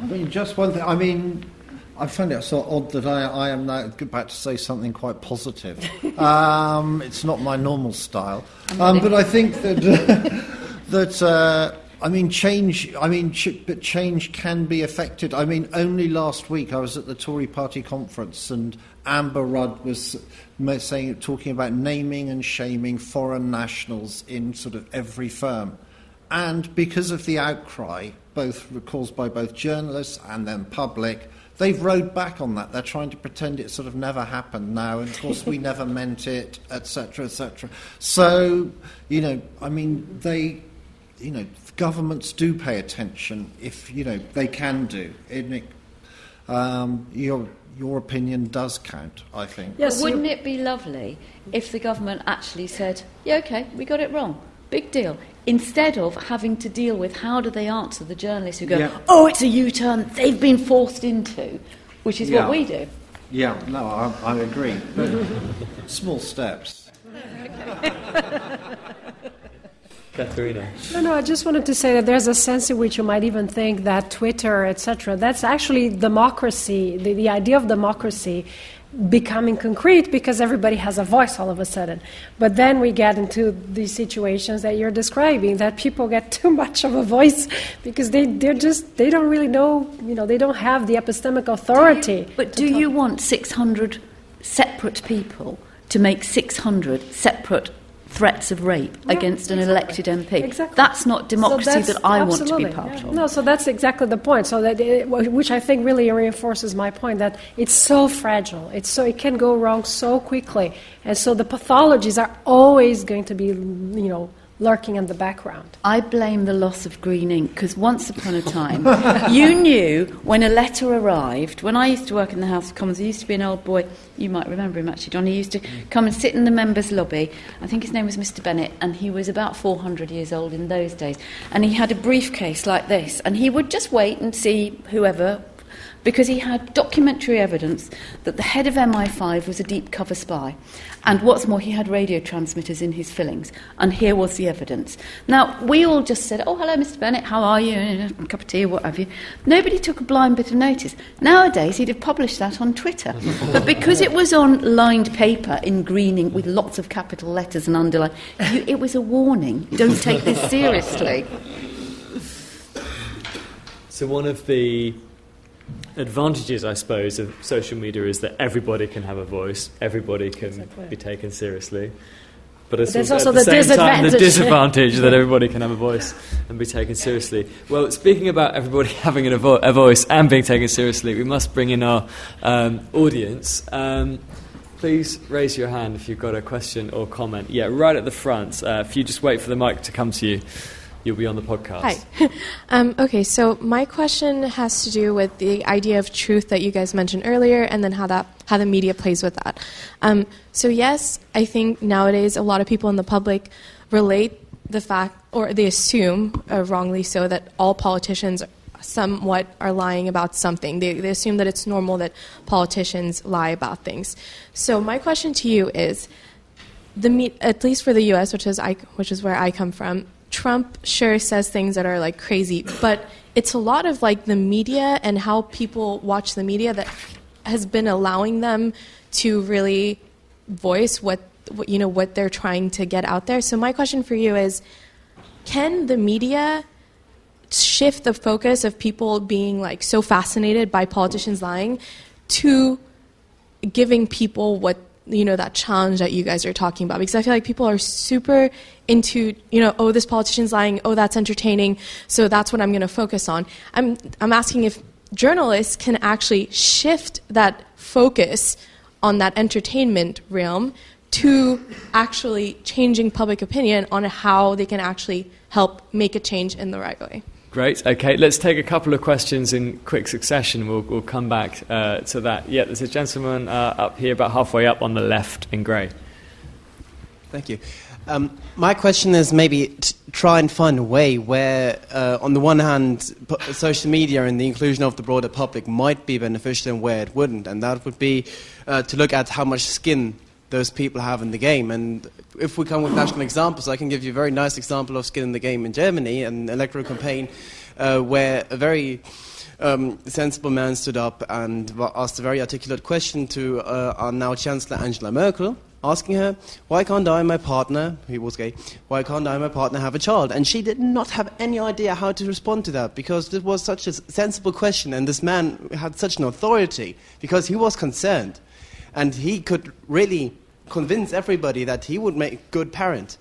I mean, just one thing. I mean, I find it so odd that I, I am now about to say something quite positive. Um, it's not my normal style, um, but I think that that uh, I mean change. I mean, ch- but change can be affected. I mean, only last week I was at the Tory Party conference and Amber Rudd was saying, talking about naming and shaming foreign nationals in sort of every firm. And because of the outcry, both caused by both journalists and then public, they've rode back on that. They're trying to pretend it sort of never happened now, and of course we never meant it, etc., etc. So, you know, I mean, they, you know, governments do pay attention if you know they can do. It, um, your your opinion does count, I think. Yes, wouldn't it be lovely if the government actually said, "Yeah, okay, we got it wrong. Big deal." Instead of having to deal with how do they answer the journalists who go, Yeah. "Oh, it's a U-turn. They've been forced into," which is Yeah. what we do. Yeah, no, I, I agree. But small steps. Catarina. No, no, I just wanted to say that there's a sense in which you might even think that Twitter, etc., that's actually democracy, the, the idea of democracy becoming concrete because everybody has a voice all of a sudden. But then we get into these situations that you're describing that people get too much of a voice because they, they're just, they don't really know, you know, they don't have the epistemic authority. But do you want 600 separate people to make 600 separate threats of rape Yeah, against an elected MP? Exactly. That's not democracy So that's- that I want to absolutely, be part yeah. of. No, so that's exactly the point. So that, it, which I think really reinforces my point that it's so fragile. It's so it can go wrong so quickly, and so the pathologies are always going to be, you know, lurking in the background. I blame the loss of green ink because once upon a time, you knew when a letter arrived. When I used to work in the House of Commons, there used to be an old boy, you might remember him actually, John. He used to come and sit in the members' lobby. I think his name was Mr. Bennett, and he was about 400 years old in those days. And he had a briefcase like this, and he would just wait and see whoever. Because he had documentary evidence that the head of MI5 was a deep cover spy. And what's more, he had radio transmitters in his fillings. And here was the evidence. Now, we all just said, Oh, hello, Mr. Bennett, how are you? A cup of tea, what have you. Nobody took a blind bit of notice. Nowadays, he'd have published that on Twitter. but because it was on lined paper in green with lots of capital letters and underline, you, it was a warning. Don't take this seriously. So one of the advantages, I suppose, of social media is that everybody can have a voice, everybody can Exactly. be taken seriously. But it's There's also, the, the same time the disadvantage. disadvantage that everybody can have a voice and be taken seriously. Well, speaking about everybody having a, vo- a voice and being taken seriously, we must bring in our um, audience. Um, please raise your hand if you've got a question or comment. Yeah, right at the front. Uh, if you just wait for the mic to come to you, you'll be on the podcast. Hi. um, okay, so my question has to do with the idea of truth that you guys mentioned earlier, and then how that how the media plays with that. Um, so yes, I think nowadays a lot of people in the public relate the fact, or they assume, uh, wrongly so, that all politicians somewhat are lying about something. They, they assume that it's normal that politicians lie about things. So my question to you is the me- at least for the U.S., which is I, which is where I come from, Trump sure says things that are like crazy, but it's a lot of like the media and how people watch the media that has been allowing them to really voice what, what you know what they're trying to get out there. So my question for you is, can the media shift the focus of people being like so fascinated by politicians lying to giving people what you know that challenge that you guys are talking about because I feel like people are super into you know oh this politician's lying oh that's entertaining so that's what I'm going to focus on. I'm I'm asking if journalists can actually shift that focus on that entertainment realm to actually changing public opinion on how they can actually help make a change in the right way. Great. Okay, let's take a couple of questions in quick succession. We'll, we'll come back uh, to that. Yeah, there's a gentleman uh, up here, about halfway up on the left in grey. Thank you. Um, my question is maybe to try and find a way where, uh, on the one hand, social media and the inclusion of the broader public might be beneficial and where it wouldn't, and that would be uh, to look at how much skin those people have in the game. And if we come with national examples, I can give you a very nice example of skin in the game in Germany, an electoral campaign uh, where a very um, sensible man stood up and asked a very articulate question to uh, our now Chancellor Angela Merkel, asking her, Why can't I and my partner, he was gay, why can't I and my partner have a child? And she did not have any idea how to respond to that because it was such a sensible question, and this man had such an authority because he was concerned. And he could really convince everybody that he would make a good parent.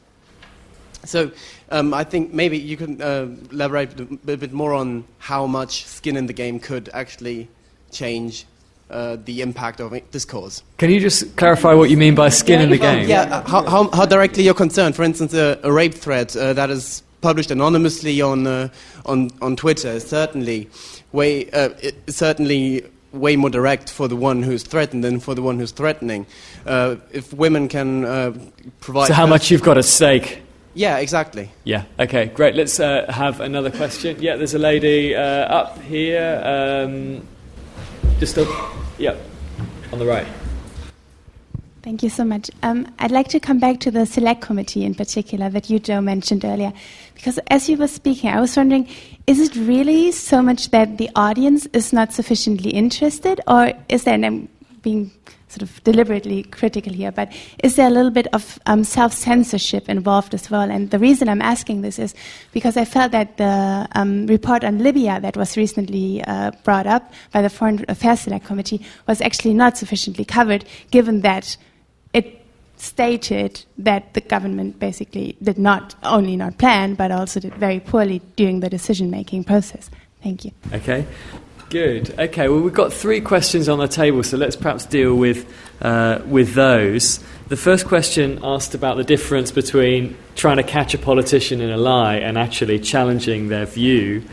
So um, I think maybe you can uh, elaborate a bit more on how much skin in the game could actually change uh, the impact of this cause. Can you just clarify what you mean by skin in the game? Yeah, uh, how, how, how, directly you're concerned. For instance, a, a rape threat uh, that is published anonymously on, uh, on, on Twitter certainly way, uh, certainly way more direct for the one who's threatened than for the one who's threatening. Uh, if women can uh, provide. So, how much you've got at stake? Yeah, exactly. Yeah, okay, great. Let's uh, have another question. Yeah, there's a lady uh, up here. Um, just up. Yeah, on the right. Thank you so much. Um, I'd like to come back to the select committee in particular that you, Jo, mentioned earlier. Because as you were speaking, I was wondering is it really so much that the audience is not sufficiently interested, or is there, and I'm being sort of deliberately critical here, but is there a little bit of um, self censorship involved as well? And the reason I'm asking this is because I felt that the um, report on Libya that was recently uh, brought up by the Foreign Affairs Select Committee was actually not sufficiently covered, given that it stated that the government basically did not only not plan, but also did very poorly during the decision making process. Thank you. Okay. Good. Okay. Well, we've got three questions on the table, so let's perhaps deal with uh, with those. The first question asked about the difference between trying to catch a politician in a lie and actually challenging their view.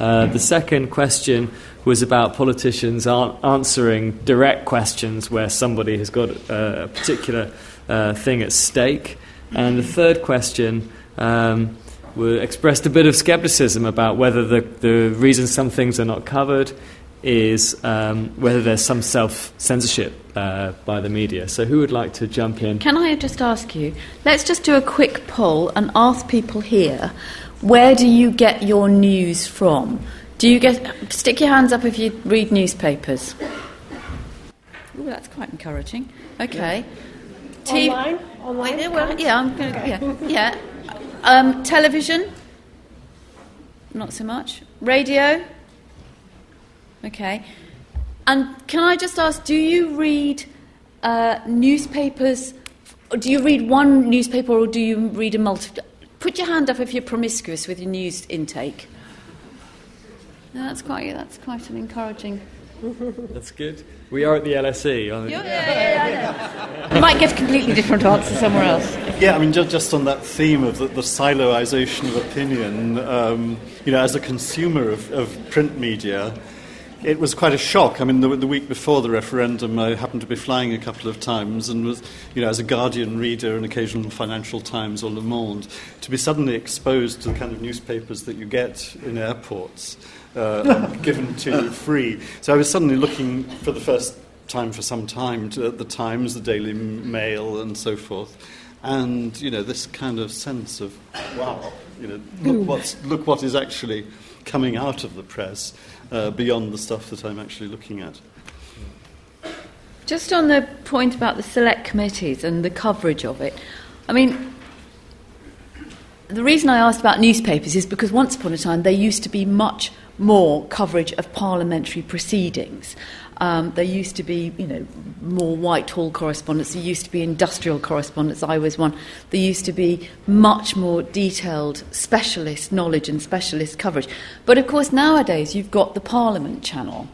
Uh, the second question was about politicians answering direct questions where somebody has got a, a particular uh, thing at stake. And the third question um, expressed a bit of skepticism about whether the, the reason some things are not covered is um, whether there's some self censorship uh, by the media. So, who would like to jump in? Can I just ask you? Let's just do a quick poll and ask people here where do you get your news from? Do you get stick your hands up if you read newspapers? Ooh, that's quite encouraging. Okay. Online. Online. Yeah, well, yeah, I'm going to yeah, yeah. Um, television. Not so much. Radio. Okay. And can I just ask, do you read uh, newspapers? Do you read one newspaper or do you read a multiple? Put your hand up if you're promiscuous with your news intake. No, that's quite that's quite an encouraging. that's good. We are at the LSE. Aren't we? Yeah, yeah, yeah, you might get a completely different answer somewhere else. Yeah, I mean, just, just on that theme of the, the siloization of opinion, um, you know, as a consumer of, of print media, it was quite a shock. I mean, the, the, week before the referendum, I happened to be flying a couple of times and was, you know, as a Guardian reader and occasional Financial Times or Le Monde, to be suddenly exposed to the kind of newspapers that you get in airports uh, given to you free. So I was suddenly looking for the first time for some time to, at the Times, the Daily Mail, and so forth. And you know this kind of sense of wow, you know, look, what's, look what is actually coming out of the press uh, beyond the stuff that I'm actually looking at. Just on the point about the select committees and the coverage of it, I mean, the reason I asked about newspapers is because once upon a time there used to be much more coverage of parliamentary proceedings. Um, there used to be, you know, more Whitehall correspondence. There used to be industrial correspondence. I was one. There used to be much more detailed specialist knowledge and specialist coverage. But of course, nowadays you've got the Parliament channel,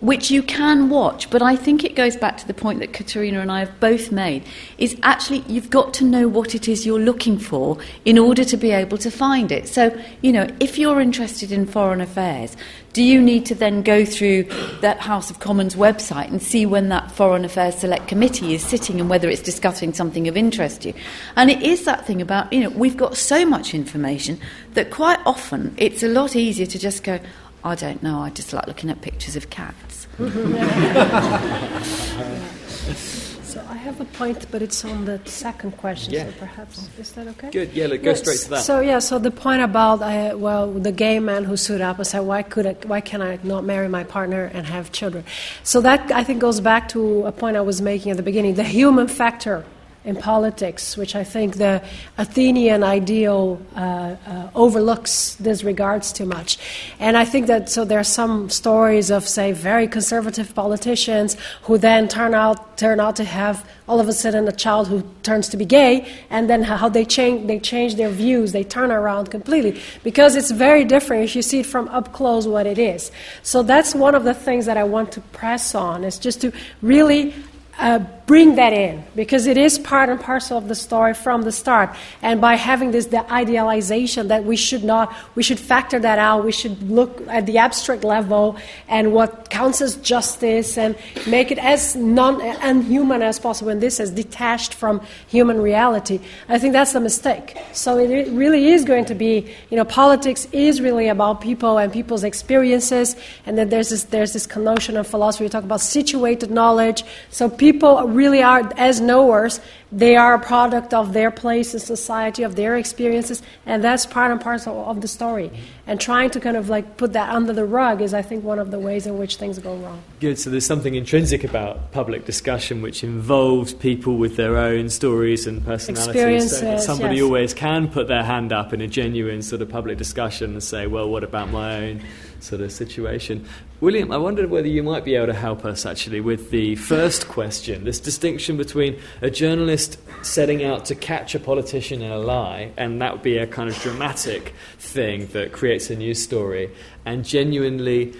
which you can watch. But I think it goes back to the point that Catarina and I have both made: is actually you've got to know what it is you're looking for in order to be able to find it. So, you know, if you're interested in foreign affairs, do you need to then go through that House of Commons website and see when that Foreign Affairs Select Committee is sitting and whether it's discussing something of interest to you? And it is that thing about, you know, we've got so much information that quite often it's a lot easier to just go, I don't know, I just like looking at pictures of cats. So I have a point, but it's on the second question. Yeah. So perhaps is that okay? Good. Yeah, look, go straight to that. So yeah, so the point about uh, well, the gay man who stood up and said, "Why could I, why can I not marry my partner and have children?" So that I think goes back to a point I was making at the beginning: the human factor in politics, which I think the Athenian ideal uh, uh, overlooks, disregards too much. And I think that so there are some stories of, say, very conservative politicians who then turn out turn out to have all of a sudden a child who turns to be gay, and then how they change they change their views, they turn around completely because it's very different if you see it from up close what it is. So that's one of the things that I want to press on is just to really uh, bring that in because it is part and parcel of the story from the start. And by having this the idealization that we should not, we should factor that out. We should look at the abstract level and what counts as justice and make it as non unhuman as possible. And this as detached from human reality. I think that's a mistake. So it really is going to be, you know, politics is really about people and people's experiences. And then there's this there's this connotation of philosophy. We talk about situated knowledge. So people really are, as knowers, they are a product of their place in society, of their experiences, and that's part and parcel of the story. And trying to kind of like put that under the rug is, I think, one of the ways in which things go wrong. Good. So there's something intrinsic about public discussion which involves people with their own stories and personalities. So somebody yes. always can put their hand up in a genuine sort of public discussion and say, well, what about my own sort of situation? William, I wondered whether you might be able to help us actually with the first question this distinction between a journalist setting out to catch a politician in a lie, and that would be a kind of dramatic thing that creates a news story, and genuinely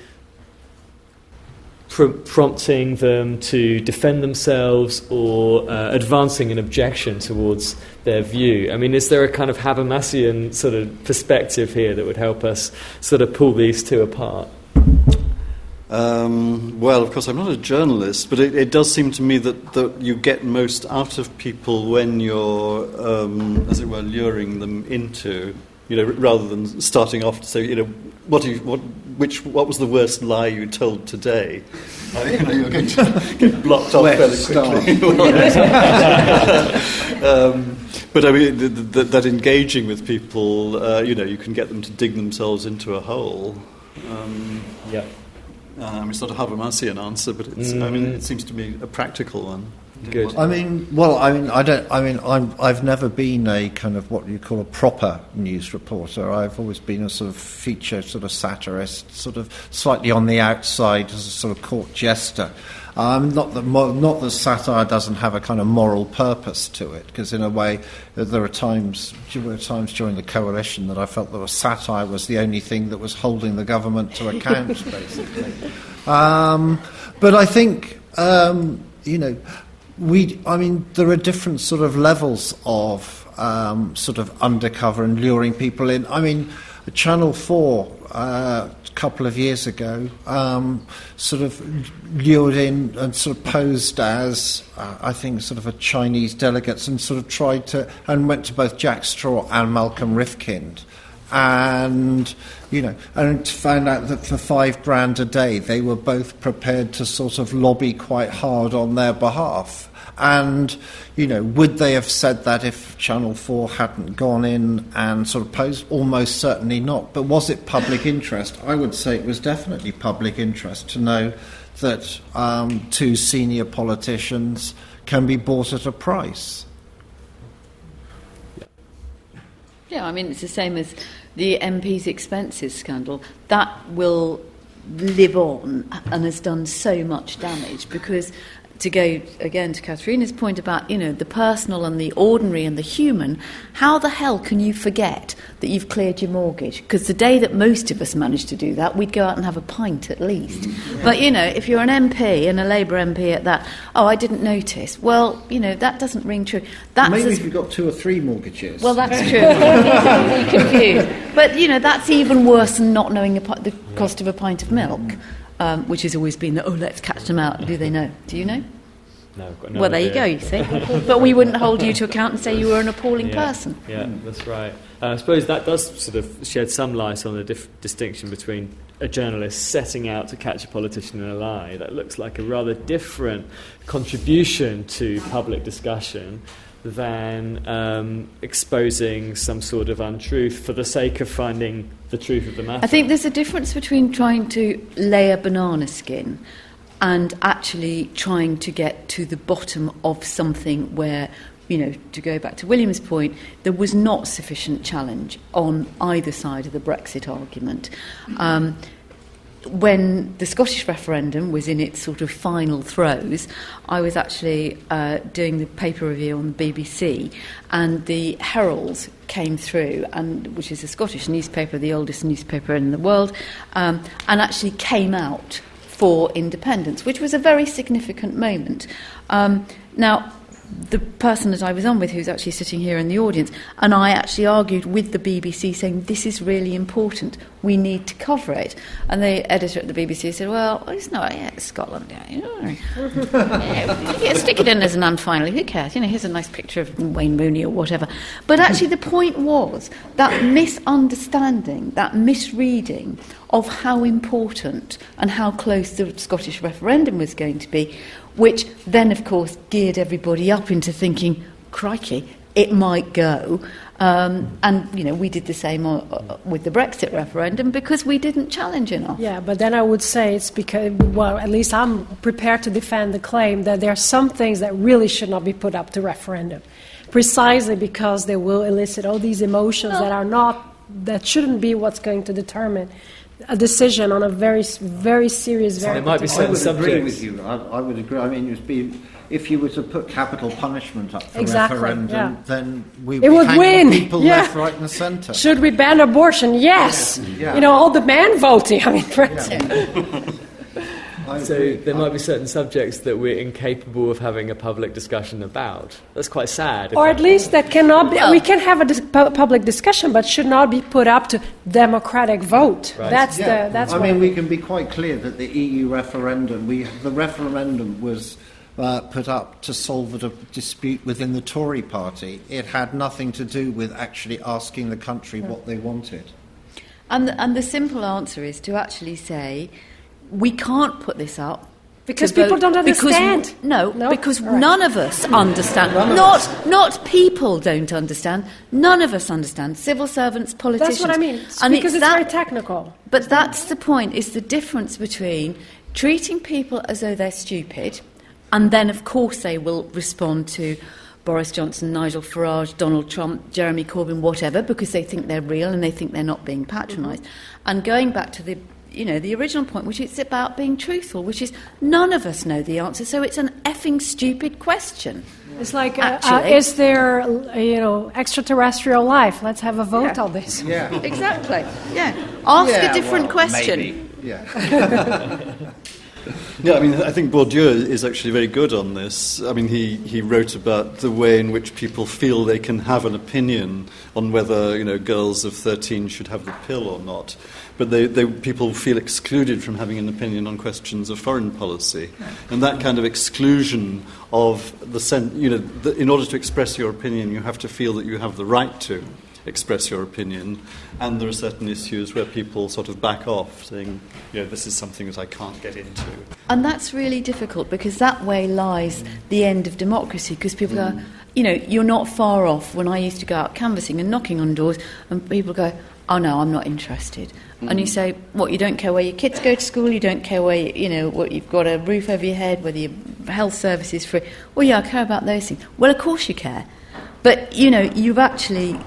prompting them to defend themselves or uh, advancing an objection towards their view. I mean, is there a kind of Habermasian sort of perspective here that would help us sort of pull these two apart? Um, well, of course, I'm not a journalist, but it, it does seem to me that, that you get most out of people when you're, um, as it were, luring them into, you know, rather than starting off to say, you know, what, do you, what, which, what was the worst lie you told today? Uh, you know, you're going to get blocked off Where to fairly quickly. um, but I mean, th- th- that engaging with people, uh, you know, you can get them to dig themselves into a hole. Um, yeah. Um, it's not a Habermasian answer, but it's, I mean, it seems to me a practical one. Good. I mean, well, I mean, I don't. I mean, I'm, I've never been a kind of what you call a proper news reporter. I've always been a sort of feature, sort of satirist, sort of slightly on the outside as a sort of court jester. Um, not that not that satire doesn't have a kind of moral purpose to it, because in a way, uh, there are times there were times during the coalition that I felt that was satire was the only thing that was holding the government to account, basically. Um, but I think um, you know we. I mean, there are different sort of levels of um, sort of undercover and luring people in. I mean, Channel Four. Uh, a couple of years ago, um, sort of lured in and sort of posed as, uh, I think, sort of a Chinese delegates and sort of tried to, and went to both Jack Straw and Malcolm Rifkind and you know, and found out that for five grand a day, they were both prepared to sort of lobby quite hard on their behalf. And you know, would they have said that if Channel Four hadn't gone in and sort of posed? Almost certainly not. But was it public interest? I would say it was definitely public interest to know that um, two senior politicians can be bought at a price. Yeah, I mean, it's the same as the MP's expenses scandal. That will live on and has done so much damage because to go again to Catarina's point about you know the personal and the ordinary and the human, how the hell can you forget that you've cleared your mortgage? Because the day that most of us managed to do that, we'd go out and have a pint at least. But you know, if you're an MP and a Labour MP at that, oh, I didn't notice. Well, you know that doesn't ring true. That's Maybe as- if you've got two or three mortgages. well, that's true. Confused. But you know, that's even worse than not knowing a, the cost of a pint of milk, um, which has always been the oh, let's catch them out. Do they know? Do you know? No, got no well, there you go. You see, but we wouldn't hold you to account and say you were an appalling yeah. person. Yeah, that's right. Uh, I suppose that does sort of shed some light on the dif- distinction between a journalist setting out to catch a politician in a lie. That looks like a rather different contribution to public discussion than um, exposing some sort of untruth for the sake of finding the truth of the matter. I think there's a difference between trying to lay a banana skin and actually trying to get to the bottom of something where, you know, to go back to William's point, there was not sufficient challenge on either side of the Brexit argument. Um, when the Scottish referendum was in its sort of final throes, I was actually uh, doing the paper review on the BBC, and the Herald came through, and which is a Scottish newspaper, the oldest newspaper in the world, um, and actually came out for independence, which was a very significant moment. Um, now, the person that I was on with, who's actually sitting here in the audience, and I actually argued with the BBC saying, This is really important, we need to cover it. And the editor at the BBC said, Well, it's not, yeah, it's Scotland, yeah, yeah, stick it in as an and finally, who cares? You know, here's a nice picture of Wayne Rooney or whatever. But actually, the point was that misunderstanding, that misreading of how important and how close the Scottish referendum was going to be, which then, of course, geared everybody up into thinking, crikey, it might go. Um, and, you know, we did the same o- o- with the Brexit referendum because we didn't challenge enough. Yeah, but then I would say it's because, well, at least I'm prepared to defend the claim that there are some things that really should not be put up to referendum, precisely because they will elicit all these emotions that are not, that shouldn't be what's going to determine a decision on a very, very serious, very. I would particular- agree with you. I, I would agree. I mean, it would be, if you were to put capital punishment up for Exactly, referendum, yeah. then we It would, would win, people yeah. left, right, and centre. Should we ban abortion? Yes. Yeah. You know, all the man voting. I mean, Brexit. So there might be certain subjects that we're incapable of having a public discussion about. That's quite sad. if Or that- at least that cannot be, we can have a dis- pu- public discussion, but should not be put up to democratic vote. That's Yeah. the, that's I what mean, we can be quite clear that the EU referendum, we, the referendum was uh, put up to solve a dispute within the Tory party. It had nothing to do with actually asking the country what they wanted. And the, and the simple answer is to actually say, we can't put this up. Because people vote- don't understand. w- no, No? because All right. none of us understand. None of not, not people don't understand. None of us understand. Civil servants, politicians. That's what I mean. And because it's that- very technical. But that's the point, is the difference between treating people as though they're stupid, and then, of course, they will respond to Boris Johnson, Nigel Farage, Donald Trump, Jeremy Corbyn, whatever, because they think they're real and they think they're not being patronised. Mm-hmm. And going back to the you know, the original point, which is about being truthful, which is none of us know the answer, so it's an effing stupid question. It's like, uh, uh, is there, uh, you know, extraterrestrial life? Let's have a vote on this. Yeah. Exactly. Yeah. Ask Yeah, a different well, question. maybe. Yeah. Yeah, I mean, I think Bourdieu is actually very good on this. I mean, he, he wrote about the way in which people feel they can have an opinion on whether, you know, girls of 13 should have the pill or not. But they, they, people feel excluded from having an opinion on questions of foreign policy. And that kind of exclusion of the, sen- you know, the, in order to express your opinion, you have to feel that you have the right to express your opinion. And there are certain issues where people sort of back off, saying, you know, this is something that I can't get into. And that's really difficult because that way lies the end of democracy because people go, mm. you know, you're not far off when I used to go out canvassing and knocking on doors and people go, oh no, I'm not interested. And you mm. say, what, you don't care where your kids go to school, you don't care where, you, you know, what, you've got a roof over your head, whether your health service is free. Well, yeah, I care about those things. Well, of course you care. But, you know, you've actually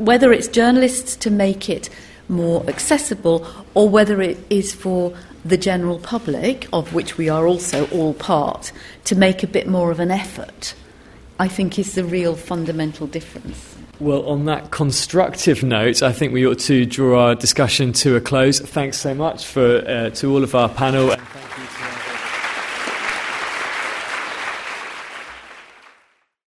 whether it's journalists to make it more accessible or whether it is for the general public, of which we are also all part, to make a bit more of an effort, I think is the real fundamental difference. Well, on that constructive note, I think we ought to draw our discussion to a close. Thanks so much for, uh, to all of our panel.